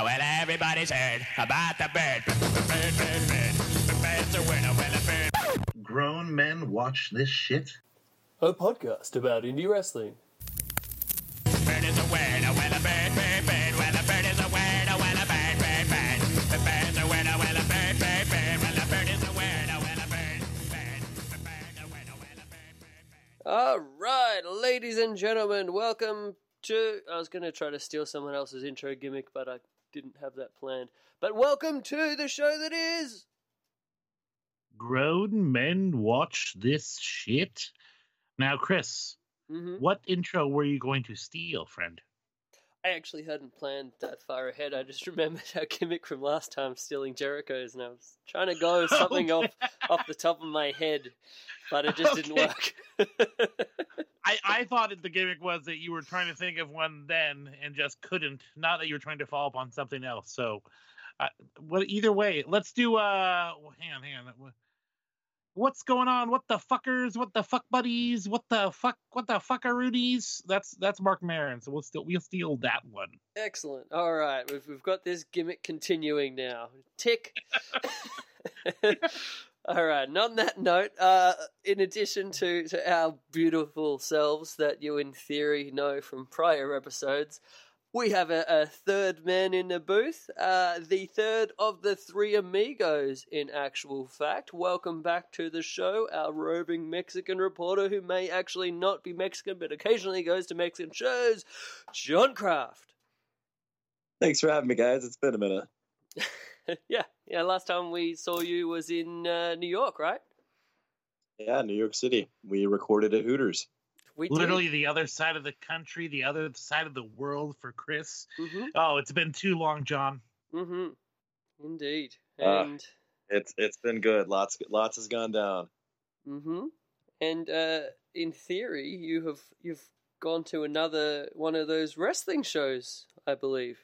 Oh, well, everybody's heard about the bird. Bird, bird, bird. The bird's a winner, well, a bird. Grown men watch this shit? A podcast about indie wrestling. Bird is a winner, well, a bird, bird, bird. Well, a bird is a winner, well, a bird, bird, bird. The bird's a winner, well, a bird, bird, bird. Well, a bird is a winner, well, a bird, bird. The bird's a winner, well, a bird, bird, bird. All right, ladies and gentlemen, welcome to. I was going to try to steal someone else's intro gimmick, but I didn't have that planned. But welcome to the show that is. grown men watch this shit. Now, Chris, hmm what intro were you going to steal, friend? I actually hadn't planned that far ahead. I just remembered our gimmick from last time, stealing Jericho's, and I was trying to go something off off the top of my head, but it just didn't work. I, I thought that the gimmick was that you were trying to think of one then and just couldn't. Not that you were trying to follow up on something else. So, uh, well, either way, let's do. Uh, hang on, hang on. What's going on? What the fuckers? What the fuck buddies? What the fuck? What the fuckaroonies? That's that's Marc Maron. So we'll still we'll steal that one. Excellent. All right, we've we've got this gimmick continuing now. Tick. All right. And on that note, uh, in addition to, to our beautiful selves that you, in theory, know from prior episodes, we have a, a third man in the booth. Uh, the third of the three amigos, in actual fact. Welcome back to the show, our roving Mexican reporter who may actually not be Mexican but occasionally goes to Mexican shows, John Craft. Thanks for having me, guys. It's been a minute. yeah, yeah. Last time we saw you was in uh, New York, right? Yeah, New York City. We recorded at Hooters. We Literally the other side of the country, the other side of the world for Chris. Mm-hmm. Oh, it's been too long, John. Mm-hmm. Indeed. Ah. And It's it's been good. Lots lots has gone down. mm-hmm. And uh, in theory, you have you've gone to another one of those wrestling shows, I believe.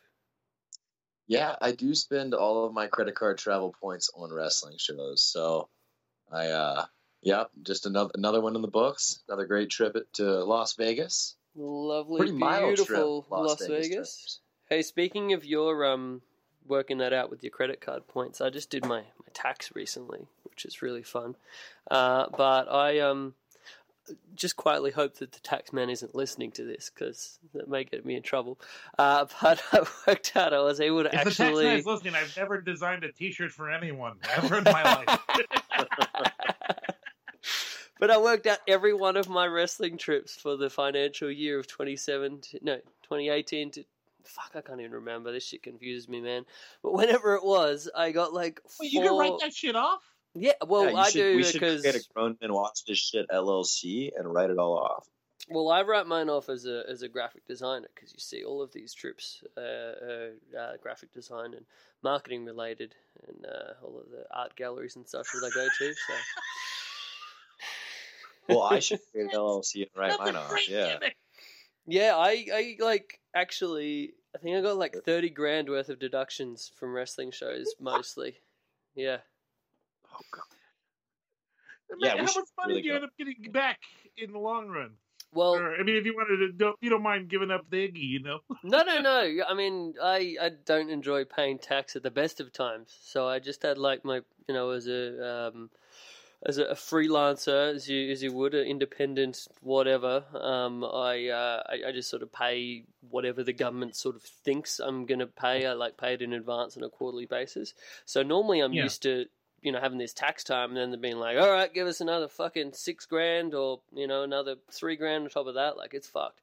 Yeah, I do spend all of my credit card travel points on wrestling shows. So I uh yeah, just another another one in the books. Another great trip to Las Vegas. Lovely, Pretty mild trip, beautiful Las Las, Vegas Vegas. Hey, speaking of your um working that out with your credit card points, I just did my, my tax recently, which is really fun. Uh, but I um just quietly hope that the tax man isn't listening to this because that may get me in trouble. Uh, but I worked out I was able to If the tax actually. man is listening, I've never designed a T-shirt for anyone ever in my life. but I worked out every one of my wrestling trips for the financial year of 2017, no, 2018 to. Fuck, I can't even remember. This shit confuses me, man. But whenever it was, I got like four. Well, you can write that shit off. Yeah, well, Yeah, I should, do we should because create a grown men watch this shit LLC and write it all off. well, I write mine off as a as a graphic designer because you see all of these trips, uh, uh, uh, graphic design and marketing related, and uh, all of the art galleries and such that I go to. So Well, I should create an LLC and write That's mine a off. Yeah. gimmick. Yeah, I, I like actually. I think I got like thirty grand worth of deductions from wrestling shows, mostly. Yeah, Oh, God. Yeah, we how much money really do you go. end up getting back in the long run? well, Or, I mean, if you wanted to, don't, you don't mind giving up the Iggy, you know? no, no, no. I mean, I I don't enjoy paying tax at the best of times, so I just had like my, you know, as a um, as a freelancer, as you as you would, an independent, whatever. Um, I, uh, I I just sort of pay whatever the government sort of thinks I'm going to pay. I like pay it in advance on a quarterly basis. So normally I'm Yeah. used to you know having this tax time, and then they're being like, all right, give us another fucking six grand, or you know another three grand on top of that. Like it's fucked.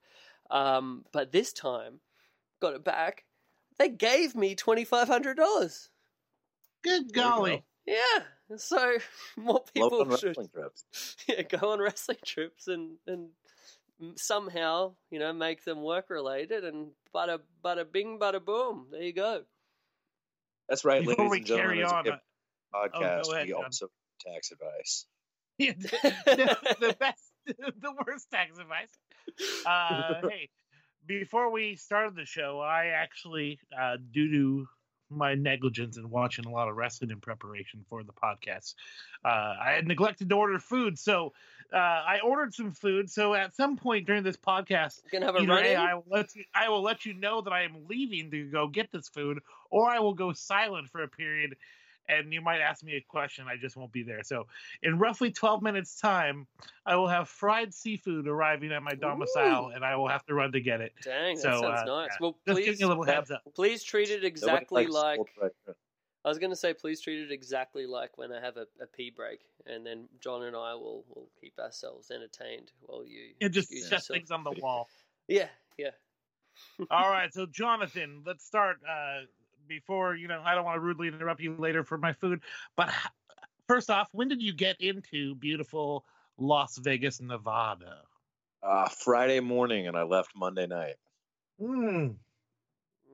Um, but this time, got it back. They gave me twenty five hundred dollars. Good golly. go. Yeah, so more Love people on should trips. yeah, go on wrestling trips and and somehow you know make them work related and bada bada bing bada boom. There you go. That's right, Before ladies and gentlemen. carry as a on, gift podcast, go ahead, we John. also give tax advice. Yeah, the, the best, the worst tax advice. Uh, hey, before we started the show, I actually, uh, due to my negligence in watching a lot of wrestling in preparation for the podcast. Uh, I had neglected to order food, so uh, I ordered some food. So at some point during this podcast, Gonna have a run I will let you, I will let you know that I am leaving to go get this food, or I will go silent for a period, and you might ask me a question. I just won't be there. So in roughly twelve minutes' time, I will have fried seafood arriving at my domicile, and I will have to run to get it. Dang, that So, sounds uh, nice. yeah. Well, Just please, giving a little heads up. please treat it exactly like. cold fried shrimp. I was going to say, please treat it exactly like when I have a, a pee break, and then John and I will, will keep ourselves entertained while you. And just excuse set yourself. things on the wall. Yeah, yeah. All right, so Jonathan, let's start. Uh, before you know, I don't want to rudely interrupt you later for my food, but first off, when did you get into beautiful Las Vegas, Nevada? Uh, Friday morning, and I left Monday night. Mm.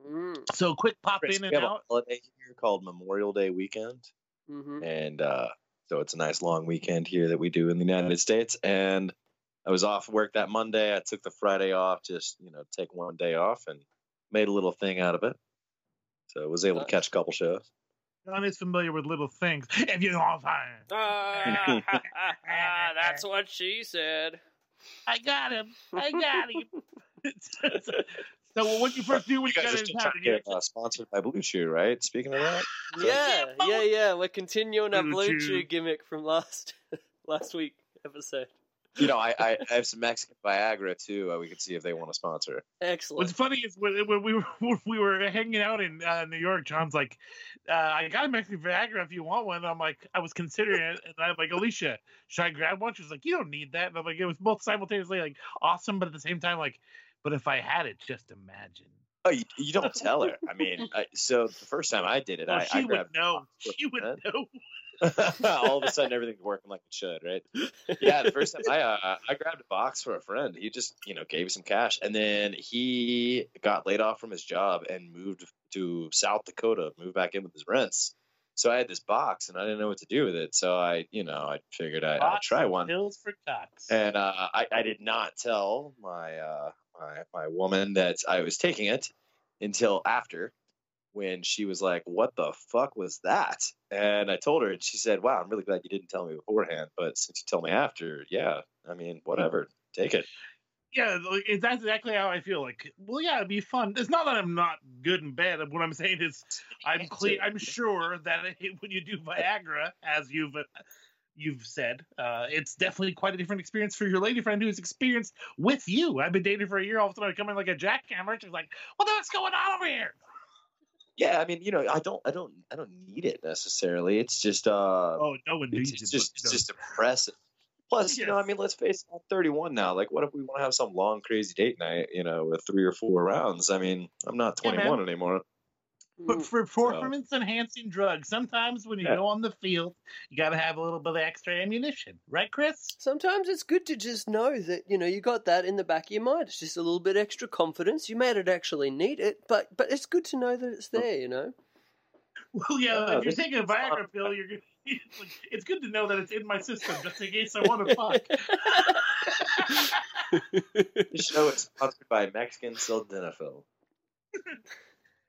Mm, So quick pop Chris, in we and have a out. holiday here called Memorial Day weekend, hmm and uh, so it's a nice long weekend here that we do in the United States. And I was off work that Monday. I took the Friday off, just you know, take one day off, and made a little thing out of it. So I was able to catch a couple shows. John is familiar with little things. If you don't find, Ah, that's what she said. I got him. I got him. so when you first do when You you guys got are in still trying to get uh, sponsored by Blue Chew, right? Speaking of that, Yeah, Yeah, yeah, yeah. We're continuing our Blue Blue Chew. Chew gimmick from last last week episode. You know, I, I, I have some Mexican Viagra too. Uh, we could see if they want to sponsor. Excellent. What's funny is when, when we were when we were hanging out in uh, New York, John's like, uh, "I got a Mexican Viagra if you want one." I'm like, I was considering it, and I'm like, Alicia, should I grab one? She was like, "You don't need that." And I'm like, it was both simultaneously like awesome, but at the same time, like, but if I had it, just imagine. Oh, you, you don't tell her. I mean, I, so the first time I did it, Oh, I, she I would grabbed know. She would Huh? know. all of a sudden everything's working like it should, right? Yeah, the first time I uh, I grabbed a box for a friend. He just you know gave me some cash, and then he got laid off from his job and moved to South Dakota, moved back in with his rents. So I had this box, and I didn't know what to do with it. So I, you know, I figured I, I'd try one. Pills for cocks. And uh, I, I did not tell my, uh, my my woman that I was taking it until after, when she was like, "What the fuck was that?" And I told her, and she said, "Wow, I'm really glad you didn't tell me beforehand, but since you tell me after, yeah, I mean, whatever, take it." yeah, like, that's exactly how I feel. Like, well, yeah, it'd be fun. It's not that I'm not good and bad. What I'm saying is, I'm clear. I'm sure that it, when you do Viagra, as you've you've said, uh, it's definitely quite a different experience for your lady friend who's experienced with you. I've been dating for a year. All of a sudden, I come in like a jackhammer. She's like, "What the fuck's going on over here?" Yeah, I mean, you know, I don't, I don't, I don't need it necessarily. It's just, uh, Oh, no one it's, needs it's it. just, it's just impressive. Plus, you know, I mean, let's face it, I'm 31 now. Like, what if we want to have some long, crazy date night, you know, with three or four rounds? I mean, I'm not Yeah, 21 anymore. But for performance enhancing drugs, sometimes when you Yeah. go on the field, you got to have a little bit of extra ammunition, right, Chris? Sometimes it's good to just know that you know you got that in the back of your mind. It's just a little bit extra confidence. You may not actually need it, but but it's good to know that it's there. You know. Well, yeah, Yeah, if you're taking a is fun. Viagra pill, you're good. Like, it's good to know that it's in my system just in case I want to fuck. This show is sponsored by Mexican Sildenafil.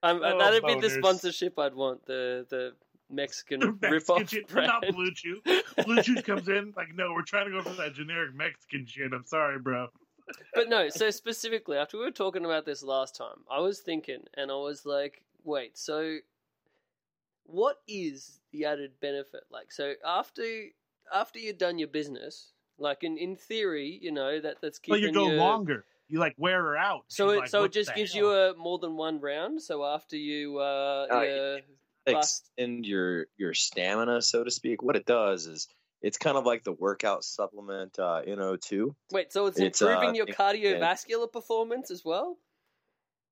Um, Oh, that'd be the sponsorship I'd want. The the Mexican Mexican rip-off shit, brand. not Blue Chew. Blue Chew comes in like, no, we're trying to go for that generic Mexican shit. I'm sorry, bro. But no, so specifically, after we were talking about this last time, I was thinking, and I was like, wait, so what is the added benefit? Like, so after after you've done your business, like in, in theory, you know that that's Well, keeping you go your- longer. You like wear her out. So it like, so it just gives hell?" you a more than one round. So after you, uh, Uh, yeah, Bust. Extend your your stamina, so to speak. What it does is it's kind of like the workout supplement uh, NO2. wait, so it's, It's, improving uh, your yeah. cardiovascular performance as well.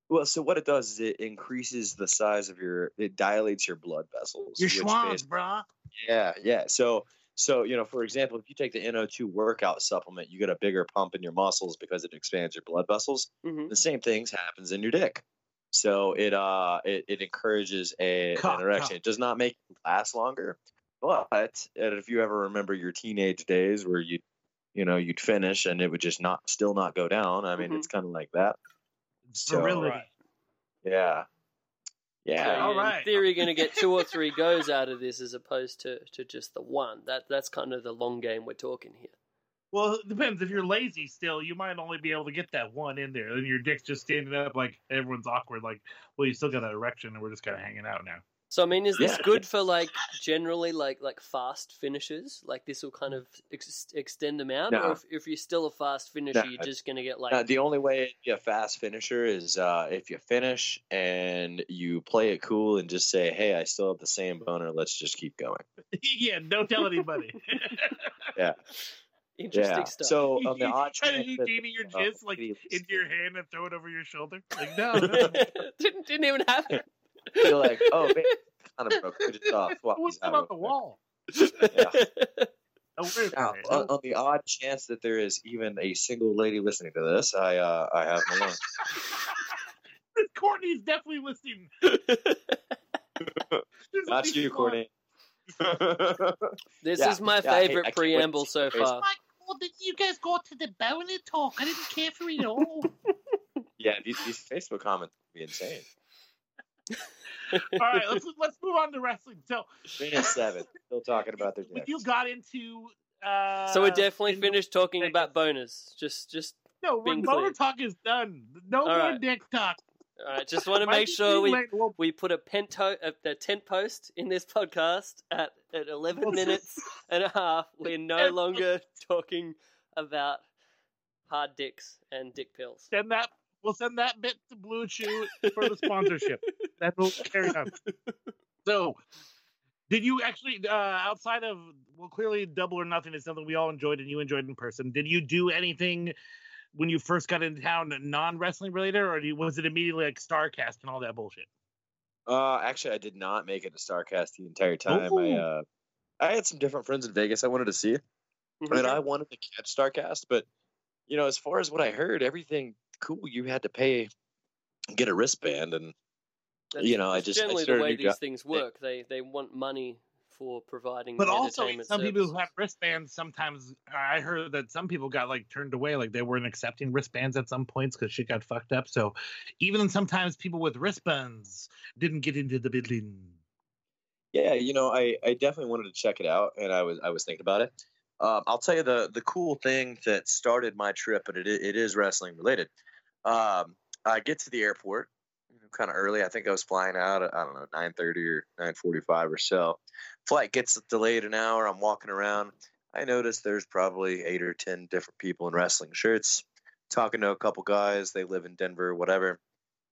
Well, so what it does is it increases the size of your, it dilates your blood vessels. Your which schwans, bas- brah. Yeah, yeah. So, so you know, for example, if you take the NO2 workout supplement, you get a bigger pump in your muscles because it expands your blood vessels. hmm The same things happens in your dick. So it uh it, it encourages a Cock, an erection. cock. It does not make it last longer, but and if you ever remember your teenage days where you you know you'd finish and it would just not still not go down. I mean, Mhm. it's kind of like that. So- Virility. Right. Yeah. Yeah. All in right. theory, going to get two or three goes out of this as opposed to, to just the one. That that's kind of the long game we're talking here. Well, it depends. If you're lazy still, you might only be able to get that one in there. And your dick's just standing up like everyone's awkward. Like, well, you still got that erection and we're just kind of hanging out now. So I mean, is this Yeah. good for like generally like like fast finishes? Like this will kind of ex- extend them out, No. or if, if you're still a fast finisher, No. you're just going to get like Uh, the only way to be a fast finisher is uh, if you finish and you play it cool and just say, "Hey, I still have the same boner. Let's just keep going." yeah, don't tell anybody. Yeah. Interesting yeah. stuff. So you, on the you odd try to chance do that- Jamie your jizz like into your hand and throw it over your shoulder. Like, no, no. didn't, didn't even happen. You're like, "Oh, man, kind of broke. Put it off. Swap What's these out about the wall? Wait a Now, on, on the odd chance that there is even a single lady listening to this, I uh, I have more. Courtney's definitely listening. There's Not you, least Courtney. this Yeah, is my yeah, favorite I can't wait to preamble so far. Like, well, did you guys go to the boner talk? I didn't care for it at all. yeah, these, these Facebook comments would be insane. All right, let's let's move on to wrestling. So, Three and seven, still talking about their when dicks. you got into, uh, So we're definitely in- finished talking Vegas. about boners. Just just No, being boner clear. talk is done. No All more right. dick talk. all right. Just want to make sure we late. We put a pento a, a tent post in this podcast at at 11 Well, minutes and a half. We're no longer talking about hard dicks and dick pills. send that. We'll send that bit to Blue Chew for the sponsorship. That will carry on. So, did you actually, uh, outside of well, clearly Double or Nothing is something we all enjoyed and you enjoyed in person. Did you do anything when you first got into town non wrestling related, or you, was it immediately like Starcast and all that bullshit? Uh, actually, I did not make it to Starcast the entire time. Ooh. I uh, I had some different friends in Vegas I wanted to see, Mhm. and I wanted to catch Starcast. But you know, as far as what I heard, everything cool. You had to pay, get a wristband, and That's- you know, I that's just- I generally the way these job. things work. They they want money for providing But also, entertainment some people who have wristbands sometimes I heard that some people got like turned away, like they weren't accepting wristbands at some points because shit got fucked up. So even sometimes people with wristbands didn't get into the building. yeah, you know, I, I definitely wanted to check it out, and I was I was thinking about it. Um, I'll tell you the the cool thing that started my trip, but it it is wrestling related. Um, I get to the airport kind of early. I think I was flying out at I don't know nine thirty or nine forty five or so. Flight gets delayed an hour. I'm walking around. I notice there's probably eight or ten different people in wrestling shirts. Talking to a couple guys. They live in Denver, whatever.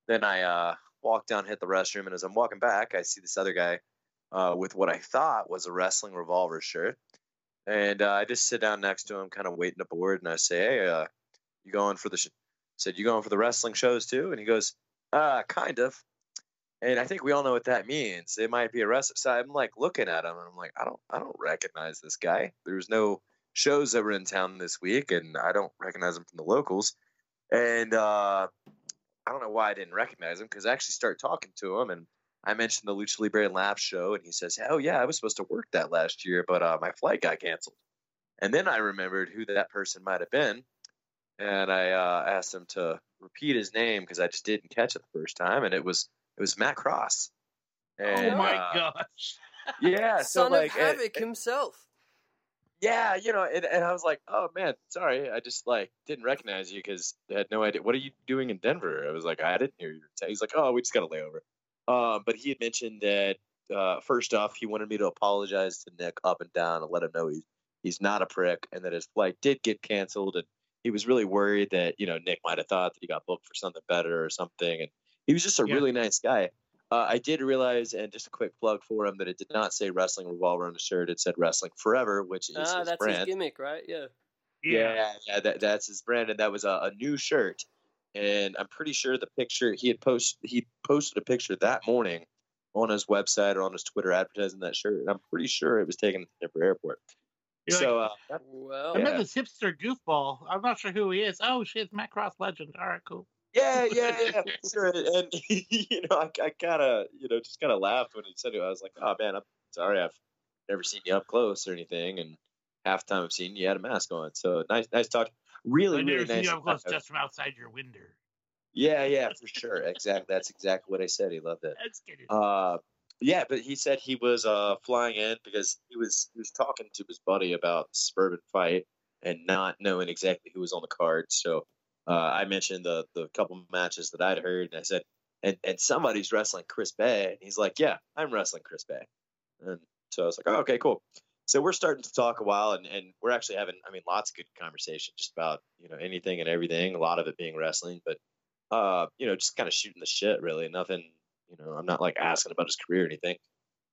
Then I uh, walk down, hit the restroom, and as I'm walking back, I see this other guy uh, with what I thought was a wrestling revolver shirt. And uh, I just sit down next to him, kind of waiting to board, and I say, "Hey, uh, you going for the?" Sh-? Said, "You going for the wrestling shows too?" And he goes, "Uh, kind of." And I think we all know what that means. It might be a wrestler. So I'm like looking at him, and I'm like, I don't, I don't recognize this guy. There's no shows that were in town this week, and I don't recognize him from the locals. And uh, I don't know why I didn't recognize him because I actually started talking to him, and I mentioned the Lucha Libre Lab show, and he says, "Oh yeah, I was supposed to work that last year, but uh, my flight got canceled." And then I remembered who that person might have been, and I uh, asked him to repeat his name because I just didn't catch it the first time, and it was it was Matt Cross. And, oh my uh, gosh! Yeah, so Son like, of uh, Havoc himself. yeah, you know, and, and I was like, oh man, sorry, I just like didn't recognize you because I had no idea. What are you doing in Denver? I was like, I didn't hear you. He's like, oh, we just got a layover. Um, but he had mentioned that uh, first off, he wanted me to apologize to Nick up and down and let him know he's he's not a prick and that his flight did get canceled and he was really worried that you know Nick might have thought that he got booked for something better or something and he was just a Yeah. really nice guy. Uh, I did realize, and just a quick plug for him, that it did not say Wrestling Revolver on the shirt. It said Wrestling Forever, which is Ah, his that's brand. his gimmick, right? Yeah. Yeah, yeah, that, that's his brand, and that was a, a new shirt. And I'm pretty sure the picture he had post he posted a picture that morning on his website or on his Twitter advertising that shirt. And I'm pretty sure it was taken at the Denver airport. You're so uh, Well, I met Yeah. this hipster goofball. I'm not sure who he is. Oh shit, it's Matt Cross legend. All right, cool. yeah, yeah, yeah, sure. And you know, I, I kind of you know just kind of laughed when he said it. I was like, oh man, I'm sorry, I've never seen you up close or anything, and half the time I've seen you, you had a mask on. So nice, nice talk. Really, I really never seen nice. you up close just from outside your window. Yeah, yeah, for sure. Exactly. That's exactly what I said. He loved it. Let's get it. Uh, yeah, but he said he was uh flying in because he was he was talking to his buddy about the suburban fight and not knowing exactly who was on the card. So uh, I mentioned the the couple matches that I'd heard, and I said, and and somebody's wrestling Chris Bey, and he's like, yeah, I'm wrestling Chris Bey, and so I was like, oh, okay, cool. So we're starting to talk a while, and, and we're actually having, I mean, lots of good conversation just about you know anything and everything. A lot of it being wrestling, but uh, you know, just kind of shooting the shit, really. Nothing, you know, I'm not like asking about his career or anything.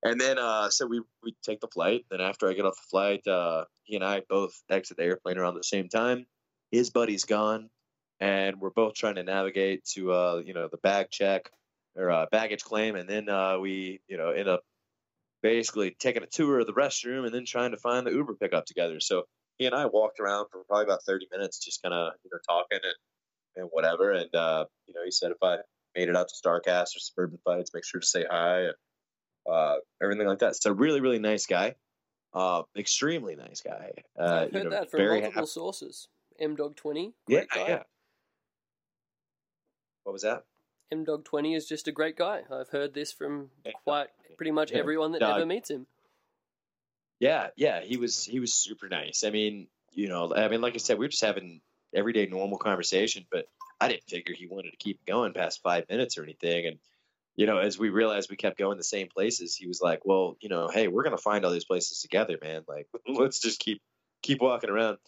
And then, uh, so we we take the flight. Then after I get off the flight, uh, he and I both exit the airplane around the same time. His buddy's gone, and we're both trying to navigate to, uh, you know, the bag check or uh, baggage claim, and then uh, we, you know, end up basically taking a tour of the restroom and then trying to find the Uber pickup together. So he and I walked around for probably about 30 minutes, just kind of, you know, talking and and whatever. And uh, you know, he said if I made it out to Starcast or Suburban Fights, make sure to say hi and uh, everything like that. So really, really nice guy. Uh, extremely nice guy. Uh, I've you heard know, that from very multiple happy- sources. M Dog Twenty, Yeah, great guy. yeah. What was that? M Dog Twenty is just a great guy. I've heard this from quite pretty much Yeah. everyone that No, ever meets him. Yeah, yeah, he was he was super nice. I mean, you know, I mean, like I said, we were just having everyday normal conversation, but I didn't figure he wanted to keep going past five minutes or anything. And you know, as we realized we kept going the same places, he was like, "Well, you know, hey, we're gonna find all these places together, man. Like, let's just keep keep walking around."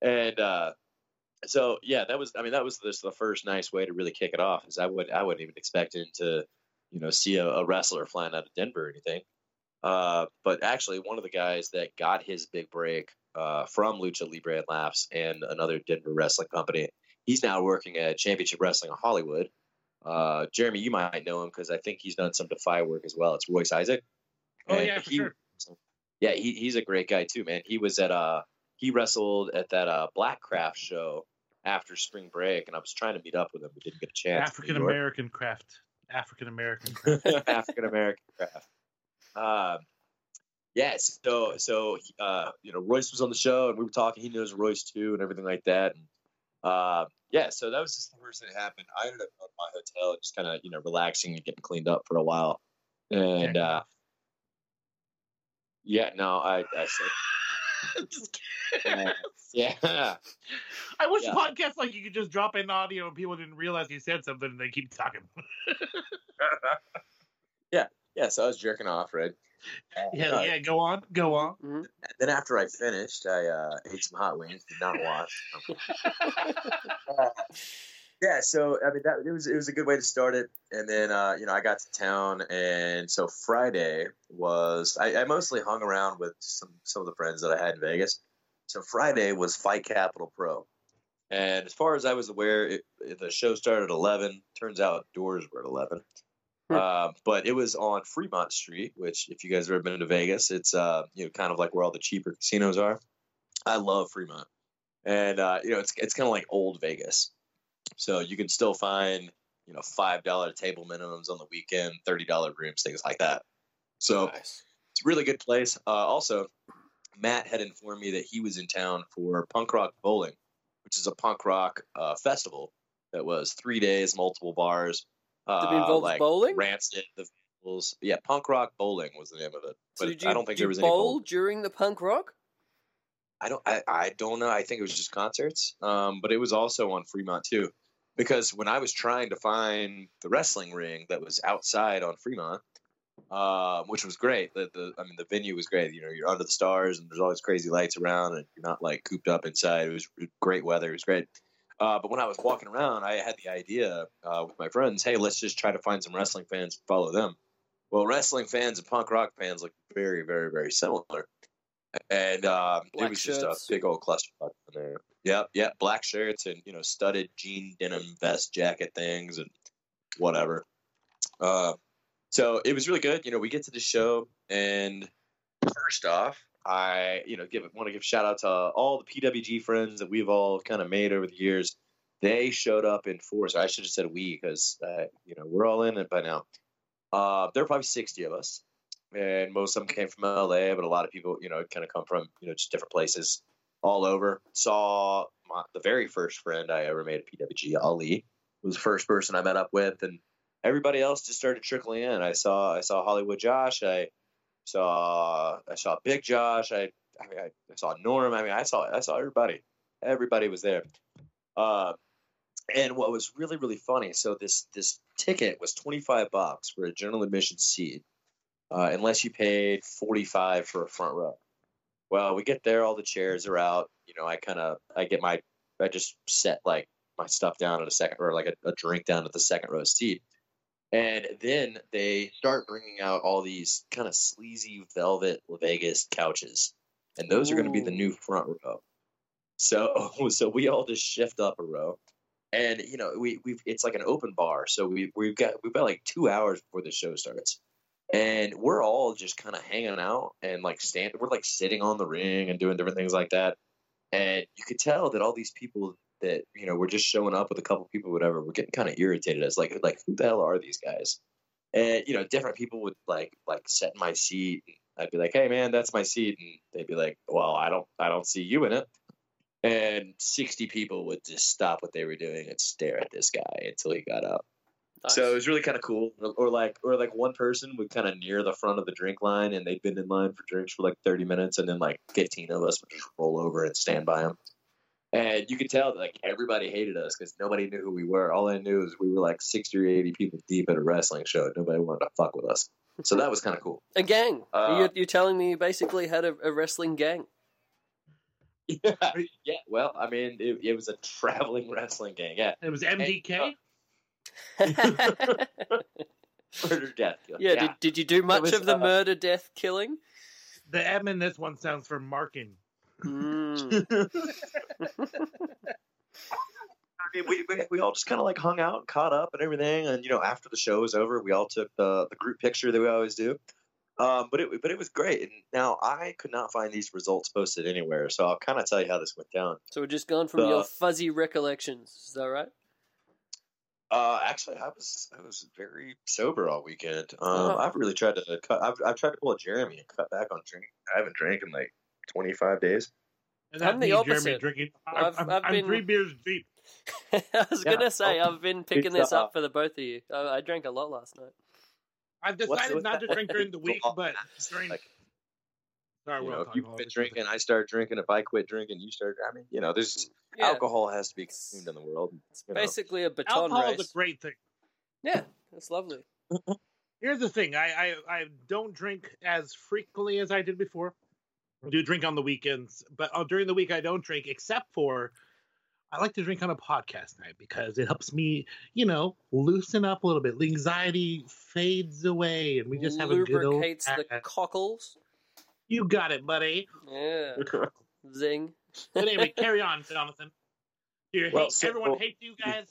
And uh, so, yeah, that was. I mean, that was just the first nice way to really kick it off. Is I would I wouldn't even expect him to, you know, see a, a wrestler flying out of Denver or anything. Uh, but actually, one of the guys that got his big break uh, from Lucha Libre and Laughs and another Denver wrestling company, he's now working at Championship Wrestling in Hollywood. Uh, Jeremy, you might know him because I think he's done some Defy work as well. It's Royce Isaac. Oh And yeah, for he- sure. Yeah, he, he's a great guy too, man. He was at uh he wrestled at that uh Black Craft show after spring break, and I was trying to meet up with him. We didn't get a chance. African American craft. African American craft. African American craft. Um, yeah, so so uh, you know, Royce was on the show, and we were talking. He knows Royce too, and everything like that. And uh, yeah, so that was just the first thing that happened. I ended up at my hotel, just kind of you know relaxing and getting cleaned up for a while. And uh, yeah, no, I, I said, uh, yeah, I wish Yeah. podcasts like you could just drop in audio and people didn't realize you said something and they keep talking. yeah. Yeah, so I was jerking off, right? yeah, Uh, yeah. Go on, go on. Then after I finished, I uh, ate some hot wings. Did not wash. Uh, yeah, so I mean that it was it was a good way to start it, and then uh, you know I got to town, and so Friday was I, I mostly hung around with some some of the friends that I had in Vegas. So Friday was Fight Capital Pro, and as far as I was aware, it, it- the show started at eleven. Turns out doors were at eleven. Hmm. Uh, but it was on Fremont Street, which, if you guys have ever been to Vegas, it's uh, you know kind of like where all the cheaper casinos are. I love Fremont, and uh, you know it's it's kind of like old Vegas. So you can still find, you know, five dollar table minimums on the weekend, thirty dollar rooms, things like that. So Nice. it's a really good place. Uh, also, Matt had informed me that he was in town for Punk Rock Bowling, which is a punk rock uh, festival that was three days, multiple bars. Uh, Did it involve like bowling? Rancid, the Vandals. Yeah, Punk Rock Bowling was the name of it. So But did you, I don't think there was any bowl during the punk rock? I don't I, I don't know. I think it was just concerts. Um, but it was also on Fremont too. Because when I was trying to find the wrestling ring that was outside on Fremont, um, which was great. The, the I mean the venue was great. You know, you're under the stars and there's all these crazy lights around and you're not like cooped up inside. It was great weather. It was great. Uh, but when I was walking around, I had the idea uh, with my friends, hey, let's just try to find some wrestling fans and follow them. Well, wrestling fans and punk rock fans look very, very, very similar. And um, it was just a big old clusterfuck in there. Yep, yep, black shirts and you know studded jean denim vest jacket things and whatever. Uh, so it was really good. You know, we get to the show, and first off, I you know give want to give shout out to all the PWG friends that we've all kind of made over the years. They showed up in force. I should have said we because uh, you know we're all in it by now. Uh, there are probably sixty of us, and most of them came from LA, but a lot of people you know kind of come from you know just different places all over. Saw my, the very first friend I ever made at PWG, Ali, was the first person I met up with, and everybody else just started trickling in. I saw I saw Hollywood Josh. I saw I saw Big Josh. I I, mean, I, saw Norm. I mean, I saw I saw everybody. Everybody was there. Uh, and what was really really funny, so this this ticket was twenty five bucks for a general admission seat, uh, unless you paid forty five for a front row. Well, we get there, all the chairs are out. You know, I kind of I get my I just set like my stuff down at a second or like a, a drink down at the second row seat. And then they start bringing out all these kind of sleazy velvet Vegas couches, and those are going to be the new front row. So, so we all just shift up a row, and you know, we we it's like an open bar, so we we've got we've got like two hours before the show starts, and we're all just kind of hanging out and like stand, we're like sitting on the ring and doing different things like that, and you could tell that all these people that you know we're just showing up with a couple people, whatever, We're getting kind of irritated as like like who the hell are these guys? And you know, different people would like like set my seat. I'd be like, "Hey, man, that's my seat," and they'd be like, "Well, I don't I don't see you in it." And sixty people would just stop what they were doing and stare at this guy until he got up. So it was really kind of cool. Or, or like, or like one person would kind of near the front of the drink line, and they'd been in line for drinks for like thirty minutes, and then like fifteen of us would just roll over and stand by him. And you could tell that like everybody hated us because nobody knew who we were. All I knew is we were like sixty or eighty people deep at a wrestling show. Nobody wanted to fuck with us. So that was kind of cool. a gang. Uh, you're, you're telling me you basically had a, a wrestling gang. Yeah, yeah. Well, I mean, it, it was a traveling wrestling gang. Yeah, It was MDK. murder, death. kill. yeah, Did, did you do much was, of the uh, murder, death, killing? The M in this one sounds for marking. Mm. I mean, we, we, we all just kind of like hung out, and caught up, and everything. And you know, after the show was over, we all took the the group picture that we always do. Um, but it but it was great. And now I could not find these results posted anywhere, so I'll kind of tell you how this went down. So we're just going from The- your fuzzy recollections. Is that right? Uh, actually, I was I was very sober all weekend. Um, Oh. I've really tried to cut. I've, I've tried to pull a Jeremy and cut back on drinking. I haven't drank in like twenty five days. And I'm the me, Jeremy, opposite. drinking. I've- I'm, I've I'm been- three beers deep. I was Yeah. gonna say I've been picking it's, this up for the both of you. I, I drank a lot last night. I've decided what's not to drink during the week, but during. like, Sorry, You we're know, if you about quit this. drinking, I start drinking. If I quit drinking, you start. I mean, you know, there's mm, Yeah, alcohol has to be consumed in the world. it's you know. basically a baton Alcohol race. is a great thing. Yeah, that's lovely. Here's the thing: I, I I don't drink as frequently as I did before. I do drink on the weekends, but uh, during the week I don't drink, except for I like to drink on a podcast night because it helps me, you know, loosen up a little bit. The anxiety fades away, and we just have a good old. Lubricates the chat. cockles. You got it, buddy. Yeah, zing. But anyway, carry on, Jonathan. You Well, hate, so- everyone hates you guys.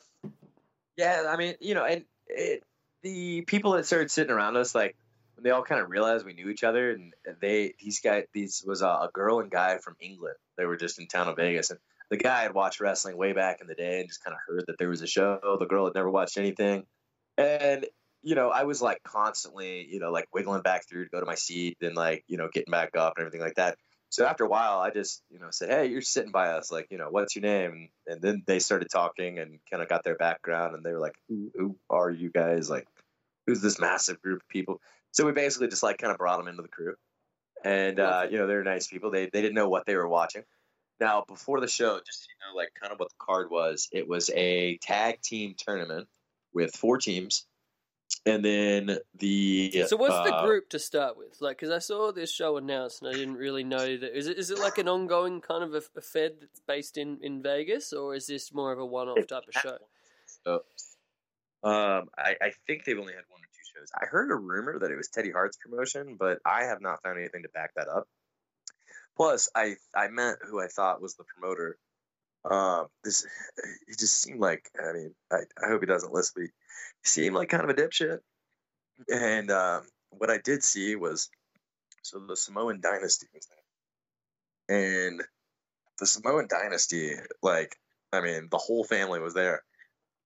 Yeah, I mean, you know, and it, the people that started sitting around us, like, when they all kind of realized we knew each other, and they, these guys, these was a, a girl and guy from England. They were just in town of Vegas, and the guy had watched wrestling way back in the day, and just kind of heard that there was a show. The girl had never watched anything, and you know, I was like constantly, you know, like wiggling back through to go to my seat, and like, you know, getting back up and everything like that. So after a while, I just, you know, said, "Hey, you're sitting by us. Like, you know, what's your name?" And then they started talking and kind of got their background, and they were like, "Who, who are you guys? Like, who's this massive group of people?" So we basically just like kind of brought them into the crew, and uh, you know, they're nice people. They they didn't know what they were watching. Now, before the show, just so you know, like kind of what the card was, it was a tag team tournament with four teams, and then the So what's the uh, group to start with? Like, because I saw this show announced and I didn't really know that. Is it is it like an ongoing kind of a, a Fed that's based in in Vegas, or is this more of a one off type of show? So, um, I, I think they've only had one shows. I heard a rumor that it was Teddy Hart's promotion, but I have not found anything to back that up. Plus, I I met who I thought was the promoter. Um, this he just seemed like I mean I, I hope he doesn't listen, he seemed like kind of a dipshit. And um, what I did see was so the Samoan dynasty was there, and the Samoan dynasty, like I mean, the whole family was there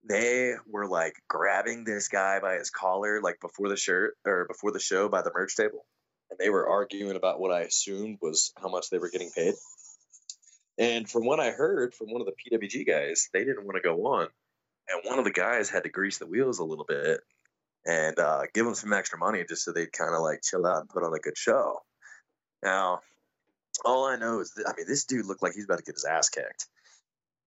they were like grabbing this guy by his collar like before the shirt or before the show by the merch table and they were arguing about what i assumed was how much they were getting paid and from what i heard from one of the pwg guys they didn't want to go on and one of the guys had to grease the wheels a little bit and uh, give them some extra money just so they'd kind of like chill out and put on a good show. Now, all I know is that I mean, this dude looked like he's about to get his ass kicked.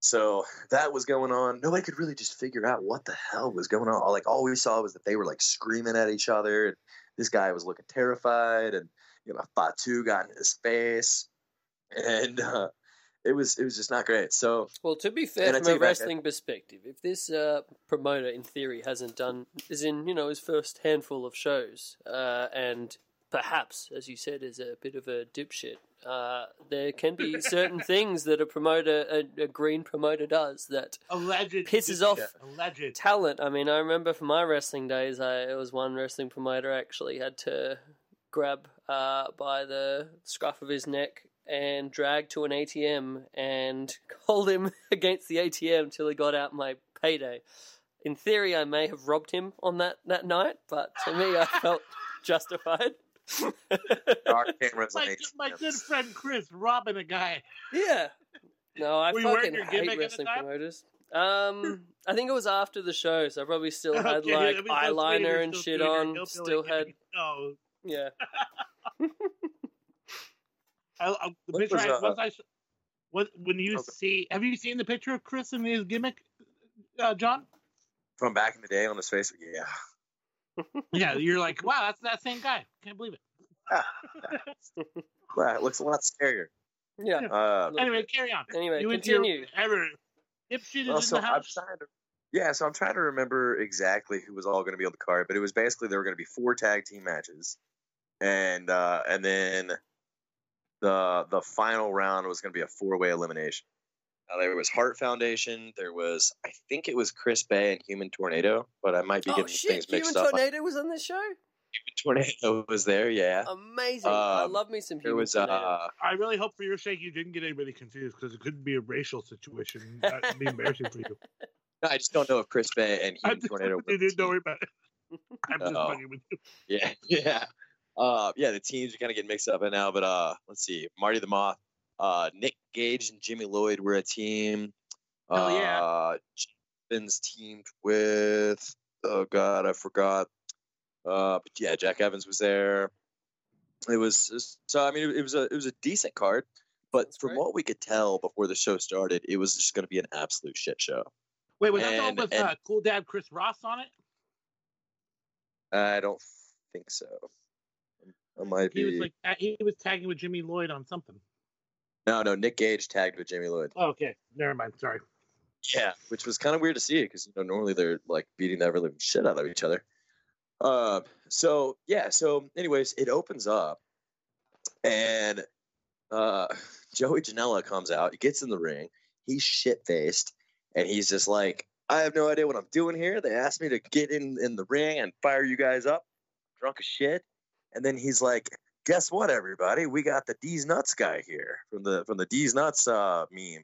So that was going on. Nobody could really just figure out what the hell was going on. Like all we saw was that they were like screaming at each other, and this guy was looking terrified, and you know, Fatu got in his face, and uh, it was it was just not great. So Well, to be fair, from a it back, wrestling perspective, if this uh, promoter, in theory, hasn't done, is in you know his first handful of shows, uh, and perhaps, as you said, is a bit of a dipshit, uh, there can be certain things that a promoter, a, a green promoter, does that Alleged. Pisses off. Alleged. talent. I mean, I remember from my wrestling days, I it was one wrestling promoter actually had to grab uh, by the scruff of his neck and drag to an ATM and hold him against the ATM till he got out my payday. In theory, I may have robbed him on that, that night, but to me, I felt justified. our cameras My, my good friend Chris robbing a guy. yeah. No, I Were you wearing fucking your hate gimmick at the wrestling time? promoters. Um, I think it was after the show, so I probably still had Okay, like that means that's when eyeliner and still shit doing your on. hillbilly Still had gimmick. Oh, yeah. I, I, the What picture was, I, uh, once I, s- what when you Okay. see, have you seen the picture of Chris and his gimmick, uh, John? from back in the day on his face. Yeah, Yeah, you're like, wow, that's that same guy. Can't believe it. wow, it looks a lot scarier. Yeah. Uh, Anyway, carry on. Anyway, you and your continue. ever dipshit well, so in the I'm trying to, yeah, so I'm trying to remember exactly who was all going to be on the card, but it was basically there were going to be four tag team matches, and uh, and then the the final round was going to be a four way elimination. Now, there was Hart Foundation. There was, I think it was Chris Bey and Human Tornado, but I might be Oh getting shit! things Human mixed up. Tornado was on this show. Human Tornado was there, yeah. Amazing! I Um, love me some There Human was Tornado. uh, I really hope for your sake you didn't get anybody confused because it couldn't be a racial situation. That'd be embarrassing for you. I just don't know if Chris Bey and I Human just Tornado. were you the didn't know about it. I'm just Uh-oh. fucking with you. Yeah, yeah, uh, yeah. The teams are kind of getting mixed up right now, but uh, let's see. Marty the Moth, uh, Nick Gage and Jimmy Lloyd were a team. Hell yeah. Uh, Evans teamed with. Oh God, I forgot. Uh, but yeah, Jack Evans was there. It was so. I mean, it, it was a it was a decent card, but That's from great. what we could tell before the show started, it was just going to be an absolute shit show. Wait, was that the one with and- uh, Cool Dad Chris Ross on it? I don't think so. I might He be. was like he was tagging with Jimmy Lloyd on something. No, no. Nick Gage tagged with Jamie Lloyd. Oh, okay, never mind. Sorry. Yeah, which was kind of weird to see because you know normally they're like beating the ever living shit out of each other. Uh, so yeah, so anyways, it opens up, and uh, Joey Janela comes out. He gets in the ring. He's shit faced, and he's just like, "I have no idea what I'm doing here. They asked me to get in in the ring and fire you guys up, drunk as shit." And then he's like, "Guess what, everybody? We got the Deez nuts guy here from the from the Deez nuts uh, meme."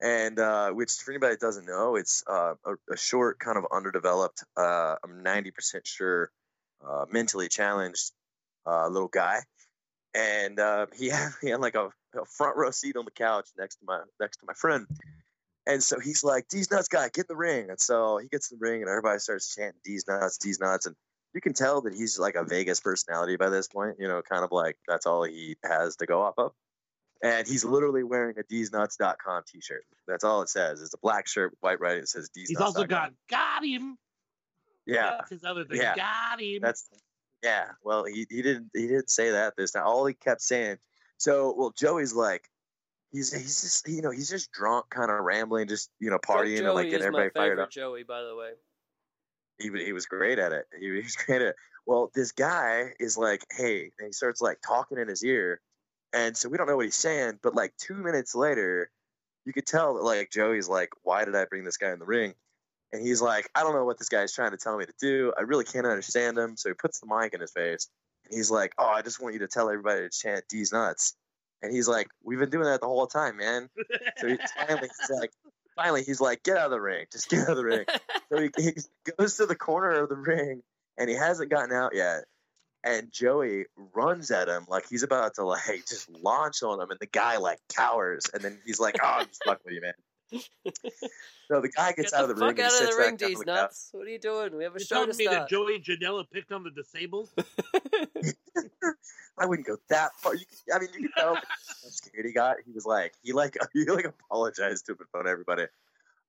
and uh, which for anybody that doesn't know, it's uh, a, a short, kind of underdeveloped. Uh, I'm 90% sure, uh, mentally challenged uh, little guy, and he had he had like a, a front row seat on the couch next to my next to my friend. And so he's like, "Deez nuts, guy, get in the ring." And so he gets in the ring, and everybody starts chanting "Deez nuts, Deez nuts," and you can tell that he's like a Vegas personality by this point. You know, kind of like that's all he has to go off of and he's literally wearing a DeezNuts.com t-shirt. That's all it says. It's a black shirt, with white writing. It says D's He's Nuts. also got got him. yeah. That's his other thing. Yeah. Got him. That's yeah. Well, he, he didn't he didn't say that this time. All he kept saying. So well, Joey's like. He's, he's just you know he's just drunk, kind of rambling, just you know partying and like is getting my everybody fired up. Joey, by the way. He he was great at it. He was great at it. Well, this guy is like, hey, and he starts like talking in his ear, and so we don't know what he's saying. But like two minutes later, you could tell that like Joey's like, why did I bring this guy in the ring? And he's like, I don't know what this guy's trying to tell me to do. I really can't understand him. So he puts the mic in his face, and he's like, oh, I just want you to tell everybody to chant Deez nuts. And he's like, we've been doing that the whole time, man. So he finally he's like, finally he's like, get out of the ring, just get out of the ring. So he, he goes to the corner of the ring and he hasn't gotten out yet. And Joey runs at him like he's about to like just launch on him, and the guy like cowers, and then he's like, "Oh, I'm just fucking with you, man." So the guy gets Get out of the ring. fuck and out he of sits the ring, back down on these the couch. nuts. What are you doing? We have a You're show telling to me that start. Joey Janela picked on the disabled? I wouldn't go that far. You, I mean, you can tell how scared he got. He was like, he like, he like apologized to him in front of everybody.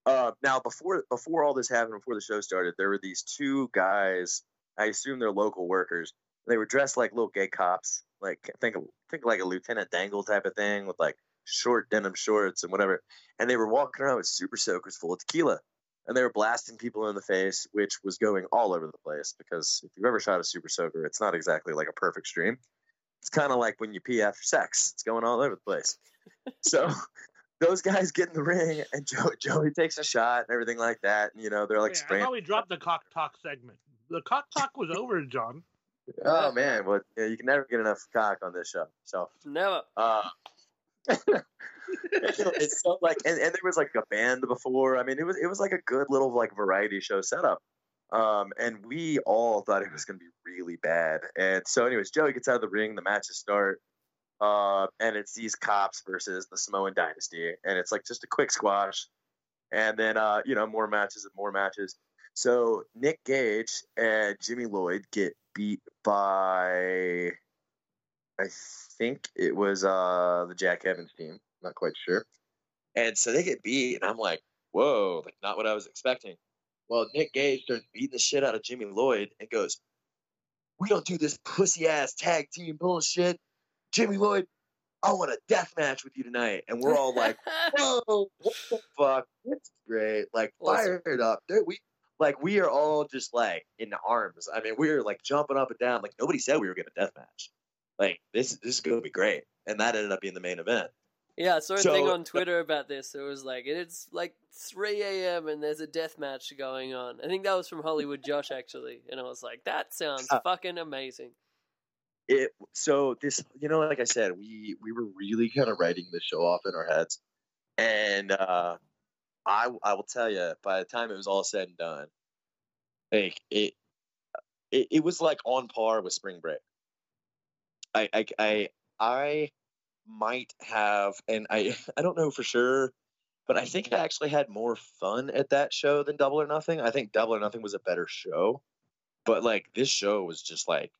Uh, now before before all this happened, before the show started, there were these two guys. I assume they're local workers. They were dressed like little gay cops, like think think like a Lieutenant Dangle type of thing with like short denim shorts and whatever. And they were walking around with super soakers full of tequila, and they were blasting people in the face, which was going all over the place. Because if you've ever shot a super soaker, it's not exactly like a perfect stream it's kind of like when you pee after sex. It's going all over the place. So those guys get in the ring, and Joe, Joey takes a shot and everything like that. And, you know, they're like Yeah, I spraying. thought we dropped the cock talk segment. The cock talk was over, John. Oh man, well, yeah, you can never get enough cock on this show. So, Never. uh, it's so like, and, and there was like a band before. I mean, it was it was like a good little like variety show setup. Um, and we all thought it was going to be really bad. And so, anyways, Joey gets out of the ring. The matches start. Uh, and it's these cops versus the Samoan Dynasty, and it's like just a quick squash, and then uh, you know more matches and more matches. So Nick Gage and Jimmy Lloyd get beat by, I think it was uh the Jack Evans team. Not quite sure. And so they get beat, and I'm like, whoa, like not what I was expecting. Well, Nick Gage starts beating the shit out of Jimmy Lloyd and goes, "We don't do this pussy ass tag team bullshit." Jimmy Lloyd, I want a death match with you tonight, and we're all like, "Whoa, what the fuck? It's great!" Like Awesome. fired up. Dude, we like we are all just like in arms. I mean, we are like jumping up and down. Like nobody said we were getting a death match. Like this, this is gonna be great, and that ended up being the main event. Yeah, I saw a So- thing on Twitter about this. It was like it's like 3 a.m. and there's a death match going on. I think that was from Hollywood Josh actually, and I was like, that sounds Uh, fucking amazing. it so this you know like i said we we were really kind of writing the show off in our heads and uh i i will tell you by the time it was all said and done like it it, it was like on par with spring break I, I i i might have and i i don't know for sure but i think i actually had more fun at that show than double or nothing. I think double or nothing was a better show but like this show was just like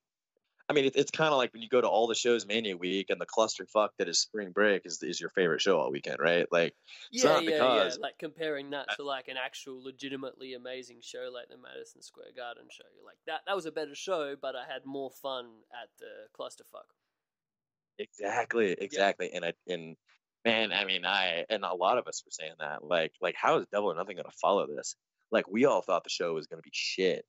I mean, it, it's kind of like when you go to all the shows Mania week and the clusterfuck that is spring break is is your favorite show all weekend, right? Like, It's Yeah, yeah, because- yeah. Like comparing that to like an actual legitimately amazing show like the Madison Square Garden show. You're like that that was a better show, but I had more fun at the clusterfuck. exactly, exactly. And I and man, I mean, I and a lot of us were saying that, like, like how is Double or Nothing going to follow this? Like, we all thought the show was going to be shit.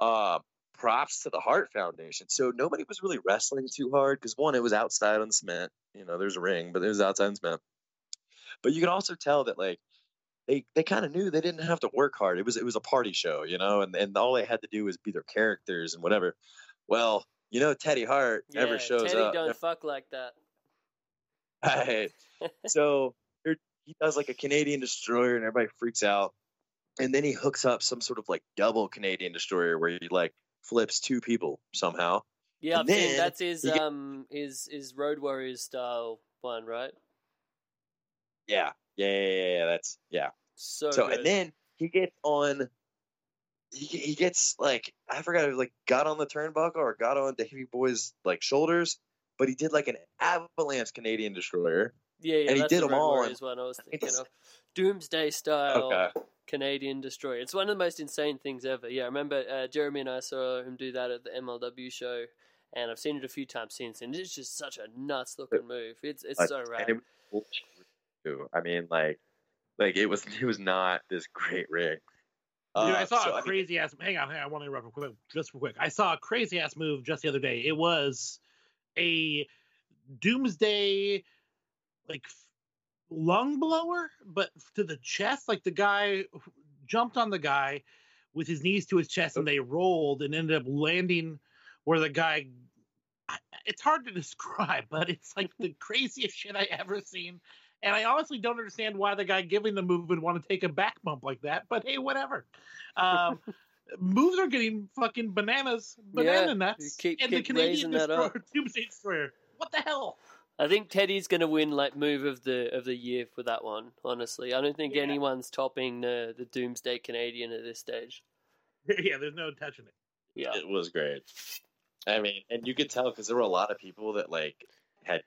Uh, props to the Hart Foundation. So nobody was really wrestling too hard because one, it was outside on cement. You know, there's a ring, but it was outside on cement. But you can also tell that like they they kind of knew they didn't have to work hard. It was it was a party show, you know, and and all they had to do was be their characters and whatever. Well, you know, Teddy Hart Yeah, never shows Teddy up. don't fuck like that. Right. so he does like a Canadian destroyer, and everybody freaks out. And then he hooks up some sort of like double Canadian destroyer where he like flips two people somehow. Yeah, I've seen that's his get- um his his Road Warriors style one, right? Yeah, yeah, yeah, yeah. yeah, That's yeah. So, so good. and then he gets on. He, he gets like I forgot it like got on the turnbuckle or got on Davey Boy's like shoulders, but he did like an avalanche Canadian destroyer. yeah, yeah, and he did the them Road all, Warriors one I was thinking of. Doomsday style Okay. Canadian destroyer. It's one of the most insane things ever. Yeah, I remember uh, Jeremy and I saw him do that at the MLW show, and I've seen it a few times since, and it's just such a nuts looking move. It's it's But- so and rad. it was bullshit, too. I mean, like, like it was it was not this great rig. Dude, I Uh, saw so, a mean, crazy ass. Hang on, hang on. I want to interrupt real quick, just real quick. I saw a crazy ass move just the other day. It was a doomsday, like f- lung blower, but to the chest. Like the guy jumped on the guy with his knees to his chest, and they rolled and ended up landing where the guy. It's hard to describe, but it's like the craziest shit I ever seen. And I honestly don't understand why the guy giving the move would want to take a back bump like that. But hey, whatever. Um, moves are getting fucking bananas, banana Yeah, nuts. keep- and keep the Canadian Destroyer. Doomsday Destroyer. What the hell? I think Teddy's going to win like move of the of the year for that one. Honestly, I don't think Yeah. anyone's topping the the Doomsday Canadian at this stage. yeah, there's no touching it. Yeah, It was great. I mean, and you could tell because there were a lot of people that like had.